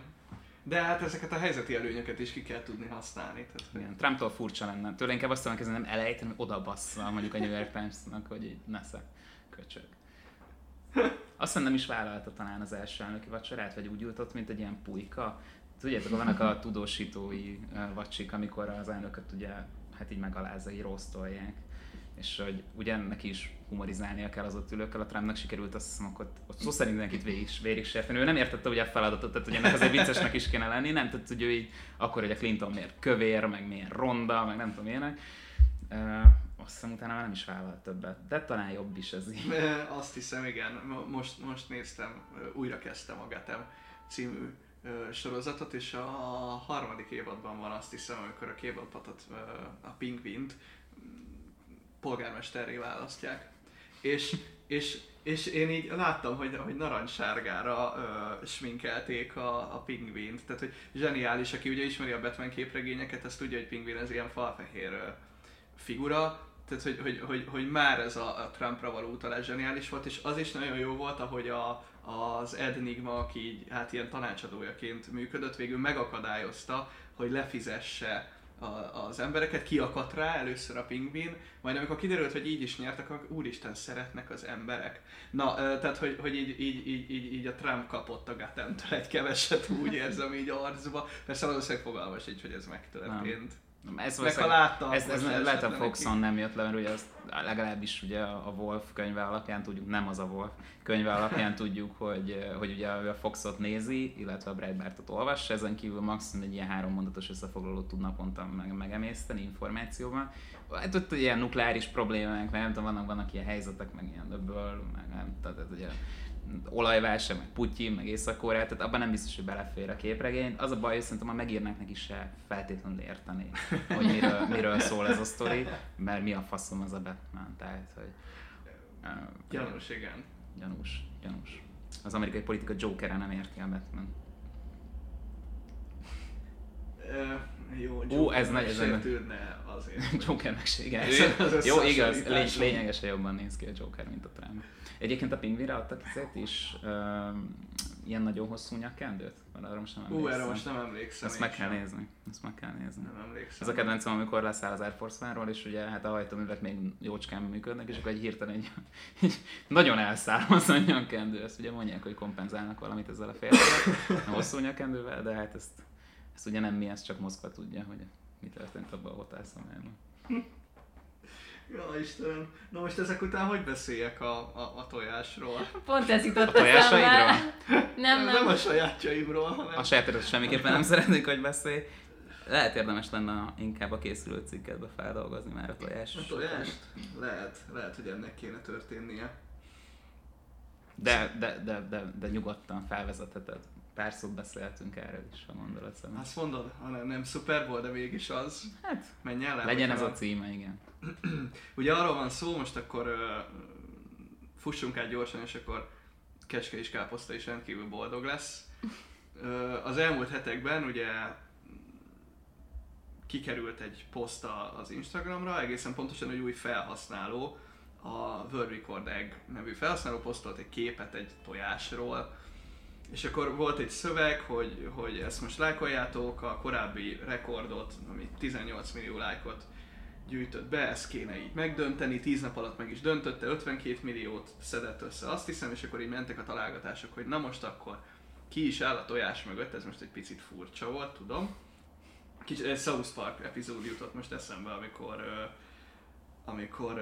De hát ezeket a helyzeti előnyöket is ki kell tudni használni. Tehát, Igen, Trumptól furcsa lenne. Tőle inkább azt mondom, hogy nem elejteni, hogy oda bassza mondjuk a New York Times-nak, hogy így nesze, köcsög. Azt nem is vállalta talán az első elnöki vacsorát, vagy úgy ült mint egy ilyen pulyka. Tudjátok, vannak a tudósítói vacsik, amikor az elnököt ugye hát így megalázza, így rossztolják és hogy ugye neki is humorizálnia kell az ott ülőkkel, a Trumpnak sikerült azt hiszem, akkor ott szó szerint nekit végig, végig sérteni. Ő nem értette ugye a feladatot, tehát ugye ennek azért viccesnek is kéne lenni, nem tudta, hogy ő így, akkor hogy a Clinton miért kövér, meg milyen ronda, meg nem tudom ilyenek. Uh, azt hiszem utána már nem is vállalt többet, de talán jobb is ez így. Azt hiszem, igen. Most, most néztem, újra kezdtem a Gatem című sorozatot, és a harmadik évadban van azt hiszem, amikor a Kébelpatot, a Pingvint polgármesterré választják. És, és, és én így láttam, hogy, hogy narancssárgára ö, sminkelték a, a pingvint. Tehát, hogy zseniális, aki ugye ismeri a Batman képregényeket, azt tudja, hogy pingvin ez ilyen falfehér ö, figura, tehát hogy, hogy, hogy, hogy már ez a, a Trumpra való utalás zseniális volt, és az is nagyon jó volt, ahogy a, az Ed Nigma, aki így, hát ilyen tanácsadójaként működött, végül megakadályozta, hogy lefizesse a, az embereket, kiakadt rá először a pingvin, majd amikor kiderült, hogy így is nyertek, akkor úristen szeretnek az emberek. Na, tehát, hogy, hogy így, így, így, így, a Trump kapott a Gatemtől egy keveset, úgy érzem így arcba. Persze valószínűleg fogalmas így, hogy ez megtörtént. Ez Meg ha ez, ez, ez lehet a Foxon nem jött le, mert ugye azt legalábbis ugye a Wolf könyve alapján tudjuk, nem az a Wolf könyve alapján tudjuk, hogy, hogy ugye a Foxot nézi, illetve a Breitbartot olvassa, ezen kívül maximum egy ilyen három mondatos összefoglalót tud naponta meg, megemészteni információban. Hát ott ilyen nukleáris problémák, nem tudom, vannak, vannak ilyen helyzetek, meg ilyen döbből, meg nem, tehát ugye olajválság, meg Putyin, meg észak tehát abban nem biztos, hogy belefér a képregény. Az a baj, hogy szerintem ha megírnák neki se feltétlenül érteni, hogy miről, miről szól ez a sztori, mert mi a faszom az a Batman, tehát, hogy... Uh, gyanús, igen. Gyanús, gyanús. Az amerikai politika Joker nem érti a Batman. Uh, jó, Ó, ez nagy, ez sértődne azért. Jokernek se, igen. Jó, igaz, lény, lényegesen jobban néz ki a Joker, mint a Trump. Egyébként a pingvire adtak ezért is uh, ilyen nagyon hosszú nyakkendőt? Mert arra most nem emlékszem. Ú, erre most nem emlékszem. Ezt meg kell sem. nézni. Ezt meg kell nézni. Nem emlékszem. Ez a kedvencem, amikor leszáll az Air Force One-ról, és ugye hát a hajtóművek még jócskán működnek, és akkor egy hirtelen egy, egy nagyon elszáll az a nyakkendő. Ezt ugye mondják, hogy kompenzálnak valamit ezzel a félrevel, a hosszú nyakkendővel, de hát ezt, ezt ugye nem mi, ezt csak Moszkva tudja, hogy mi történt abban a hotelszomjában. Ja, Istenem. Na most ezek után hogy beszéljek a, a, a tojásról? Pont ez jutott a tojásaidról? Nem, nem. Nem a sajátjaimról, hanem... A sajátjaidról semmiképpen nem szeretnék, hogy beszélj. Lehet érdemes lenne inkább a készülő cikkedbe feldolgozni már a tojás. A tojást? Lehet, lehet, hogy ennek kéne történnie. De, de, de, de, de nyugodtan felvezetheted. Pár szót beszélhetünk erről is, a gondolat szemben. Azt mondod, hanem nem szuper volt, de mégis az. Hát, menj el. Legyen ez a címe, igen. Ugye arról van szó, most akkor uh, fussunk át gyorsan, és akkor Keske és Káposzta is rendkívül boldog lesz. Uh, az elmúlt hetekben ugye kikerült egy poszt az Instagramra, egészen pontosan egy új felhasználó, a World Record Egg nevű felhasználó posztolt egy képet egy tojásról, és akkor volt egy szöveg, hogy, hogy ezt most lájkoljátok, a korábbi rekordot, ami 18 millió lájkot gyűjtött be, ezt kéne így megdönteni, 10 nap alatt meg is döntötte, 52 milliót szedett össze, azt hiszem, és akkor így mentek a találgatások, hogy na most akkor ki is áll a tojás mögött, ez most egy picit furcsa volt, tudom. Kicsit egy South Park epizód jutott most eszembe, amikor amikor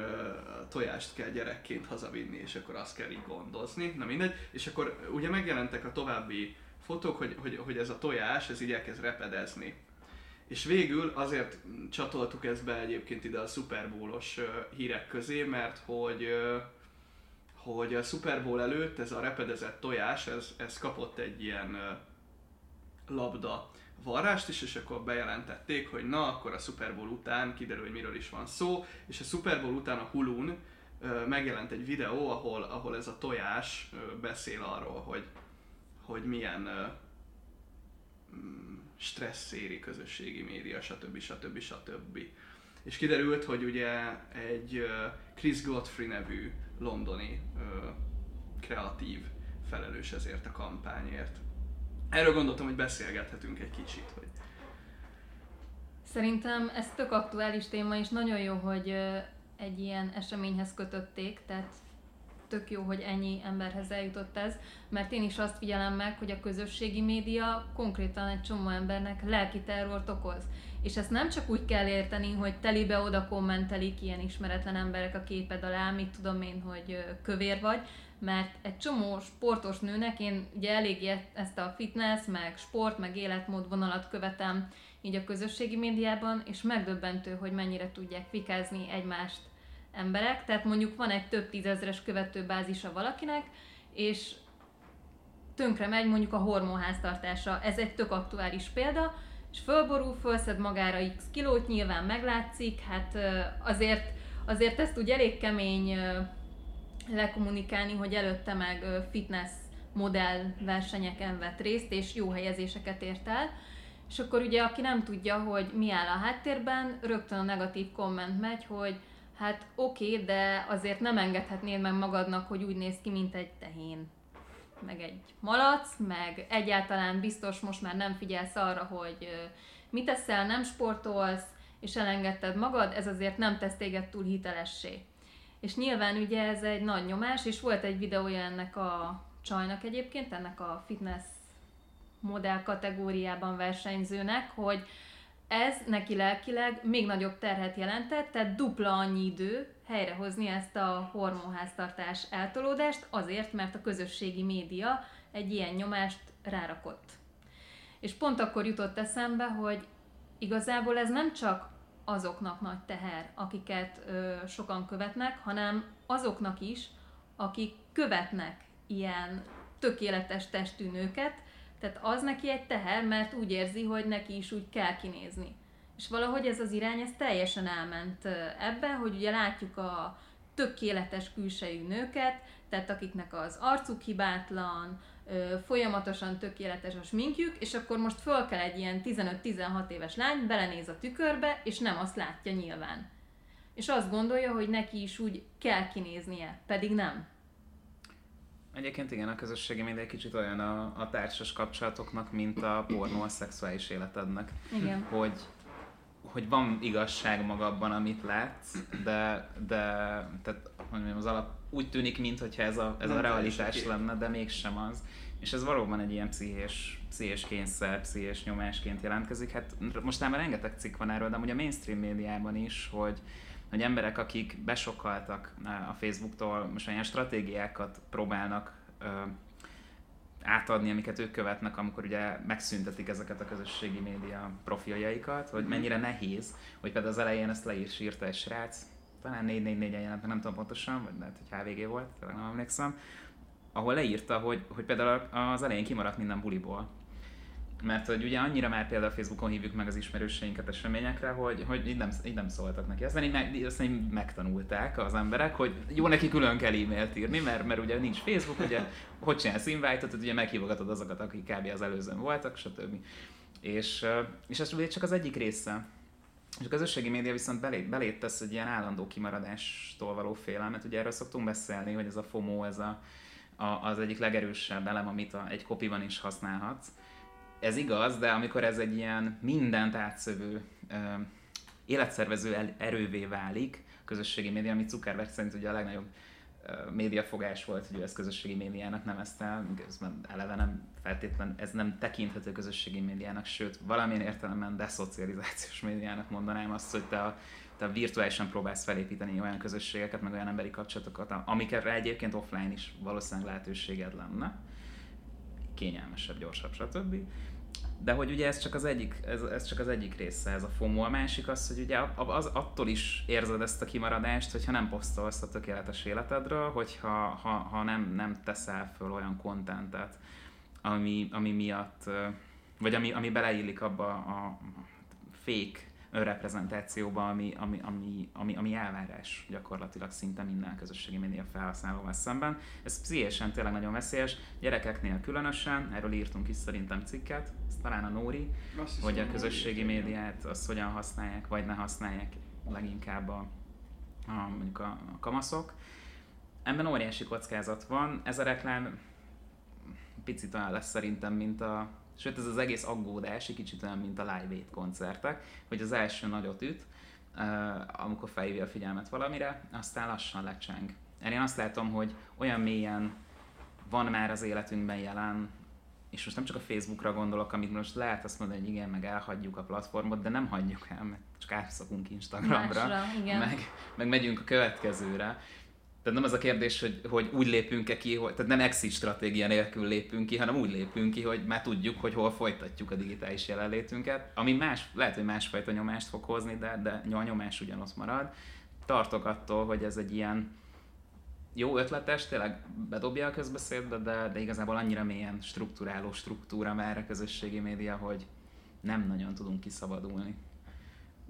tojást kell gyerekként hazavinni, és akkor azt kell így gondozni, na mindegy, és akkor ugye megjelentek a további fotók, hogy, hogy, hogy ez a tojás, ez így elkezd repedezni. És végül azért csatoltuk ezt be egyébként ide a Super Bowl-os hírek közé, mert hogy hogy a Super Bowl előtt ez a repedezett tojás, ez, ez kapott egy ilyen labda varrást is, és akkor bejelentették, hogy na, akkor a Super Bowl után kiderül, hogy miről is van szó, és a Super Bowl után a Hulun megjelent egy videó, ahol, ahol ez a tojás beszél arról, hogy, hogy milyen mm, stressz éri közösségi média, stb. stb. stb. És kiderült, hogy ugye egy Chris Godfrey nevű londoni kreatív felelős ezért a kampányért. Erről gondoltam, hogy beszélgethetünk egy kicsit. Hogy... Szerintem ez tök aktuális téma, és nagyon jó, hogy egy ilyen eseményhez kötötték, tehát tök jó, hogy ennyi emberhez eljutott ez, mert én is azt figyelem meg, hogy a közösségi média konkrétan egy csomó embernek lelki terrort okoz. És ezt nem csak úgy kell érteni, hogy telibe oda kommentelik ilyen ismeretlen emberek a képed alá, mit tudom én, hogy kövér vagy, mert egy csomó sportos nőnek, én ugye elég ezt a fitness, meg sport, meg életmód vonalat követem így a közösségi médiában, és megdöbbentő, hogy mennyire tudják fikázni egymást emberek. Tehát mondjuk van egy több tízezres követőbázisa valakinek, és tönkre megy mondjuk a hormonháztartása. Ez egy tök aktuális példa, és fölborul, fölszed magára x kilót, nyilván meglátszik, hát azért, azért ezt úgy elég kemény lekommunikálni, hogy előtte meg fitness modell versenyeken vett részt, és jó helyezéseket ért el. És akkor ugye, aki nem tudja, hogy mi áll a háttérben, rögtön a negatív komment megy, hogy hát oké, okay, de azért nem engedhetnéd meg magadnak, hogy úgy néz ki, mint egy tehén meg egy malac, meg egyáltalán biztos most már nem figyelsz arra, hogy mit teszel, nem sportolsz, és elengedted magad, ez azért nem tesz téged túl hitelessé. És nyilván ugye ez egy nagy nyomás, és volt egy videója ennek a csajnak egyébként, ennek a fitness modell kategóriában versenyzőnek, hogy ez neki lelkileg még nagyobb terhet jelentett, tehát dupla annyi idő helyrehozni ezt a hormonháztartás eltolódást, azért, mert a közösségi média egy ilyen nyomást rárakott. És pont akkor jutott eszembe, hogy igazából ez nem csak azoknak nagy teher, akiket ö, sokan követnek, hanem azoknak is, akik követnek ilyen tökéletes testű nőket, tehát az neki egy teher, mert úgy érzi, hogy neki is úgy kell kinézni. És valahogy ez az irány, ez teljesen elment ebbe, hogy ugye látjuk a tökéletes külsejű nőket, tehát akiknek az arcuk hibátlan, folyamatosan tökéletes a sminkjük, és akkor most föl kell egy ilyen 15-16 éves lány, belenéz a tükörbe, és nem azt látja nyilván. És azt gondolja, hogy neki is úgy kell kinéznie, pedig nem. Egyébként igen, a közösségi média kicsit olyan a, a társas kapcsolatoknak, mint a pornó a szexuális életednek. Igen. Hogy, hogy van igazság maga abban, amit látsz, de, de tehát, hogy mondjam, az alap úgy tűnik, mintha ez a, ez a realitás lenne, de mégsem az. És ez valóban egy ilyen pszichés, pszichés kényszer, pszichés nyomásként jelentkezik. Hát most már rengeteg cikk van erről, de ugye a mainstream médiában is, hogy, hogy emberek, akik besokaltak a Facebooktól, most olyan stratégiákat próbálnak átadni, amiket ők követnek, amikor ugye megszüntetik ezeket a közösségi média profiljaikat, hogy mhm. mennyire nehéz, hogy például az elején ezt le is írta egy srác, talán 444-en jelent, nem tudom pontosan, vagy lehet, hogy HVG volt, tényleg nem emlékszem, ahol leírta, hogy, hogy például az elején kimaradt minden buliból. Mert hogy ugye annyira már például Facebookon hívjuk meg az ismerőseinket eseményekre, hogy, hogy így, nem, így nem szóltak neki. Aztán így, meg, aztán így megtanulták az emberek, hogy jó, neki külön kell e-mailt írni, mert, mert ugye nincs Facebook, ugye hogy csinálsz invite ugye meghívogatod azokat, akik kb. az előzőn voltak, stb. És, és ez ugye csak az egyik része. És a közösségi média viszont belé, belét tesz egy ilyen állandó kimaradástól való félelmet. Ugye erről szoktunk beszélni, hogy ez a FOMO, ez a, a, az egyik legerősebb elem, amit a, egy kopiban is használhatsz. Ez igaz, de amikor ez egy ilyen mindent átszövő életszervező erővé válik, közösségi média, ami Zuckerberg szerint ugye a legnagyobb médiafogás volt, hogy ő ezt közösségi médiának nevezte el, miközben eleve nem feltétlen, ez nem tekinthető közösségi médiának, sőt, valamilyen értelemben deszocializációs médiának mondanám azt, hogy te a, te virtuálisan próbálsz felépíteni olyan közösségeket, meg olyan emberi kapcsolatokat, amikre egyébként offline is valószínűleg lehetőséged lenne, kényelmesebb, gyorsabb, stb. De hogy ugye ez csak az egyik, ez, ez csak az egyik része, ez a FOMO. A másik az, hogy ugye az, attól is érzed ezt a kimaradást, hogyha nem posztolsz a tökéletes életedről, hogyha ha, ha nem, nem teszel föl olyan kontentet, ami, ami miatt, vagy ami, ami beleillik abba a fake önreprezentációba, ami, ami, ami, ami, ami elvárás gyakorlatilag szinte minden közösségi média felhasználóval szemben. Ez pszichésen tényleg nagyon veszélyes, gyerekeknél különösen, erről írtunk is szerintem cikket, ez talán a Nóri, Azt hogy a közösségi médiát azt hogyan használják, vagy ne használják leginkább a, a mondjuk a, a kamaszok. Ebben óriási kockázat van, ez a reklám picit olyan lesz szerintem, mint a Sőt, ez az egész aggódás egy kicsit olyan, mint a Live Aid koncertek, hogy az első nagyot üt, amikor felhívja a figyelmet valamire, aztán lassan lecseng. Én azt látom, hogy olyan mélyen van már az életünkben jelen, és most nem csak a Facebookra gondolok, amit most lehet azt mondani, hogy igen, meg elhagyjuk a platformot, de nem hagyjuk el, mert csak átszakunk Instagramra, Másra, igen. meg, meg megyünk a következőre. Tehát nem az a kérdés, hogy, hogy úgy lépünk-e ki, hogy, tehát nem exit stratégia nélkül lépünk ki, hanem úgy lépünk ki, hogy már tudjuk, hogy hol folytatjuk a digitális jelenlétünket, ami más, lehet, hogy másfajta nyomást fog hozni, de, de a nyomás ugyanott marad. Tartok attól, hogy ez egy ilyen jó ötletes, tényleg bedobja a közbeszédbe, de, de igazából annyira mélyen struktúráló struktúra már a közösségi média, hogy nem nagyon tudunk kiszabadulni.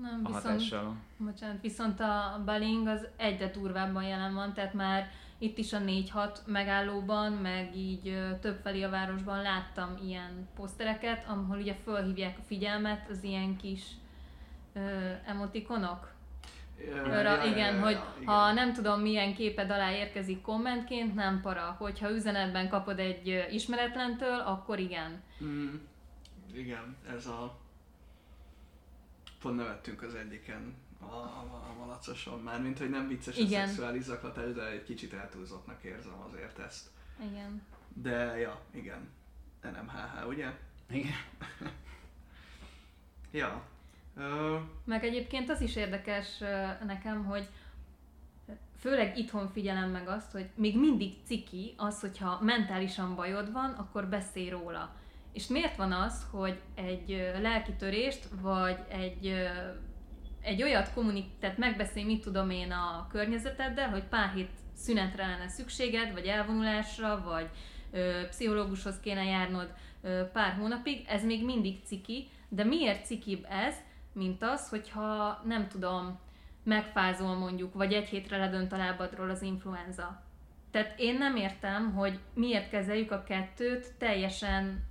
Nem, a viszont, bocsánat, viszont a Baling az egyre durvábban jelen van, tehát már itt is a 4-6 megállóban, meg így többfelé a városban láttam ilyen posztereket, ahol ugye fölhívják a figyelmet az ilyen kis ö, emotikonok. Ja, igen, hogy ha nem tudom milyen képed alá érkezik kommentként, nem para. Hogyha üzenetben kapod egy ismeretlentől, akkor igen. Mm, igen, ez a pont nevettünk az egyiken a, a, a malacoson már, mint hogy nem vicces Igen. a szexuális zaklatás, de egy kicsit eltúlzottnak érzem azért ezt. Igen. De ja, igen. NMHH, ugye? Igen. ja. Uh... Meg egyébként az is érdekes nekem, hogy főleg itthon figyelem meg azt, hogy még mindig ciki az, hogyha mentálisan bajod van, akkor beszélj róla. És miért van az, hogy egy lelkitörést, vagy egy, egy olyat kommunik, tehát megbeszélj, mit tudom én a környezeteddel, hogy pár hét szünetre lenne szükséged, vagy elvonulásra, vagy ö, pszichológushoz kéne járnod ö, pár hónapig, ez még mindig ciki, de miért cikibb ez, mint az, hogyha nem tudom, megfázol mondjuk, vagy egy hétre ledönt a lábadról az influenza. Tehát én nem értem, hogy miért kezeljük a kettőt teljesen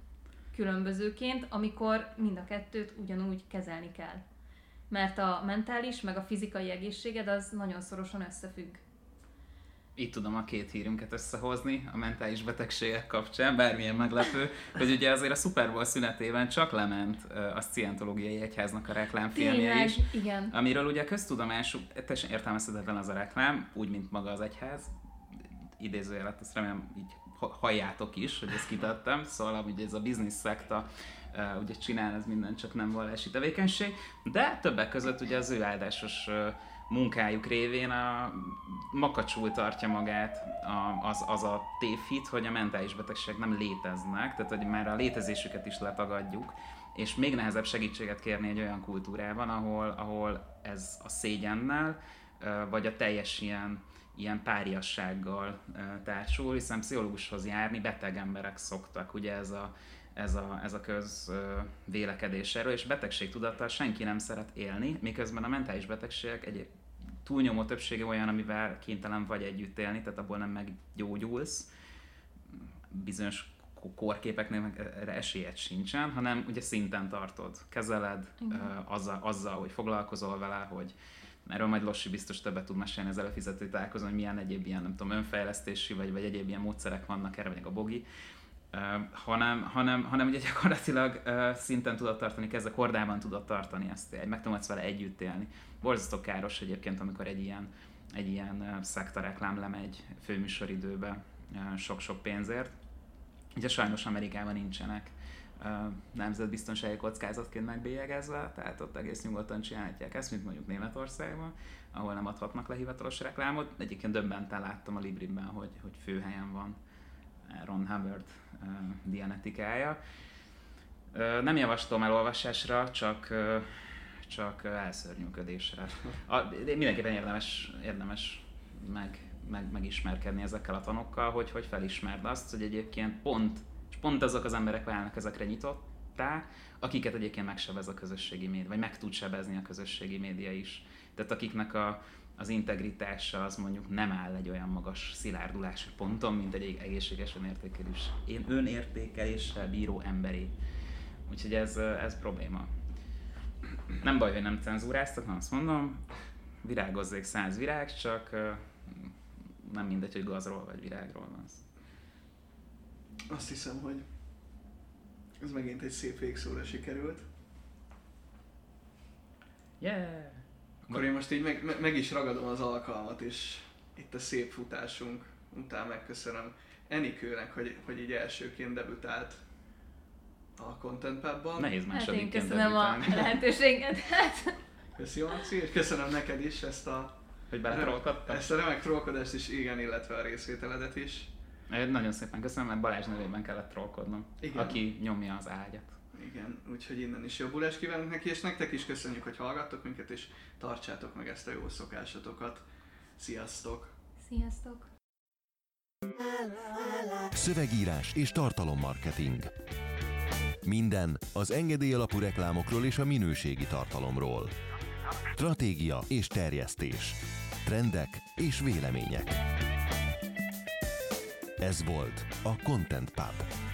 különbözőként, amikor mind a kettőt ugyanúgy kezelni kell. Mert a mentális, meg a fizikai egészséged az nagyon szorosan összefügg itt tudom a két hírünket összehozni a mentális betegségek kapcsán, bármilyen meglepő, hogy ugye azért a Super Bowl szünetében csak lement a Scientológiai Egyháznak a reklámfilmje is, igen. amiről ugye köztudomású, teljesen értelmezhetetlen az a reklám, úgy, mint maga az egyház, idézőjelet, azt remélem így halljátok is, hogy ezt kitettem, szóval ugye ez a business szekta uh, ugye csinál, ez minden csak nem vallási tevékenység, de többek között ugye az ő áldásos munkájuk révén a makacsul tartja magát az, az a tévhit, hogy a mentális betegségek nem léteznek, tehát hogy már a létezésüket is letagadjuk, és még nehezebb segítséget kérni egy olyan kultúrában, ahol, ahol ez a szégyennel, vagy a teljes ilyen, ilyen páriassággal társul, hiszen pszichológushoz járni beteg emberek szoktak, ugye ez a, ez a, ez a köz vélekedés erről, és betegségtudattal senki nem szeret élni, miközben a mentális betegségek egy túlnyomó többsége olyan, amivel kénytelen vagy együtt élni, tehát abból nem meggyógyulsz. Bizonyos korképeknél erre esélyed sincsen, hanem ugye szinten tartod, kezeled uh, azzal, azzal, hogy foglalkozol vele, hogy erről majd Lossi biztos többet tud mesélni az előfizető találkozón, hogy milyen egyéb ilyen, nem tudom, önfejlesztési vagy, vagy egyéb ilyen módszerek vannak erre, vagy a bogi. Uh, hanem, hanem, hanem ugye gyakorlatilag uh, szinten tudod tartani, kezdve kordában tudod tartani ezt, egy, meg tudsz vele együtt élni. Borzasztó káros egyébként, amikor egy ilyen, egy ilyen uh, szekta reklám lemegy főműsoridőbe uh, sok-sok pénzért. Ugye sajnos Amerikában nincsenek nemzetbiztonsági kockázatként megbélyegezve, tehát ott egész nyugodtan csinálhatják ezt, mint mondjuk Németországban, ahol nem adhatnak le hivatalos reklámot. Egyébként döbbenten láttam a Libribben, hogy, hogy főhelyen van Ron Hubbard uh, dianetikája. Uh, nem javaslom elolvasásra, csak, uh, csak elszörnyűködésre. A, mindenképpen érdemes, érdemes meg, meg, megismerkedni ezekkel a tanokkal, hogy, hogy felismerd azt, hogy egyébként pont, pont azok az emberek válnak ezekre nyitottá, akiket egyébként megsebez a közösségi média, vagy meg tud sebezni a közösségi média is. Tehát akiknek a, az integritása az mondjuk nem áll egy olyan magas szilárdulási ponton, mint egy egészséges önértékelés. Én önértékeléssel bíró emberi. Úgyhogy ez, ez probléma. Nem baj, hogy nem cenzúráztak, hanem azt mondom, virágozzék száz virág, csak nem mindegy, hogy gazról vagy virágról van Azt hiszem, hogy ez megint egy szép végszóra sikerült. Yeah! Akkor én most így meg, meg is ragadom az alkalmat, és itt a szép futásunk után megköszönöm Enikőnek, hogy, hogy így elsőként debütált a Content Pub-ban. Nehéz hát én köszönöm a lehetőséget. Köszönöm, Marci, és köszönöm neked is ezt a hogy Ezt a remek trollkodást is, igen, illetve a részvételedet is. Nagyon szépen köszönöm, mert Balázs nevében kellett trollkodnom, igen. aki nyomja az ágyat. Igen, úgyhogy innen is jobbulást kívánunk neki, és nektek is köszönjük, hogy hallgattok minket, és tartsátok meg ezt a jó szokásotokat. Sziasztok! Sziasztok! Szövegírás és tartalommarketing. Minden az engedély alapú reklámokról és a minőségi tartalomról. Stratégia és terjesztés. Trendek és vélemények. Ez volt a Content Pub.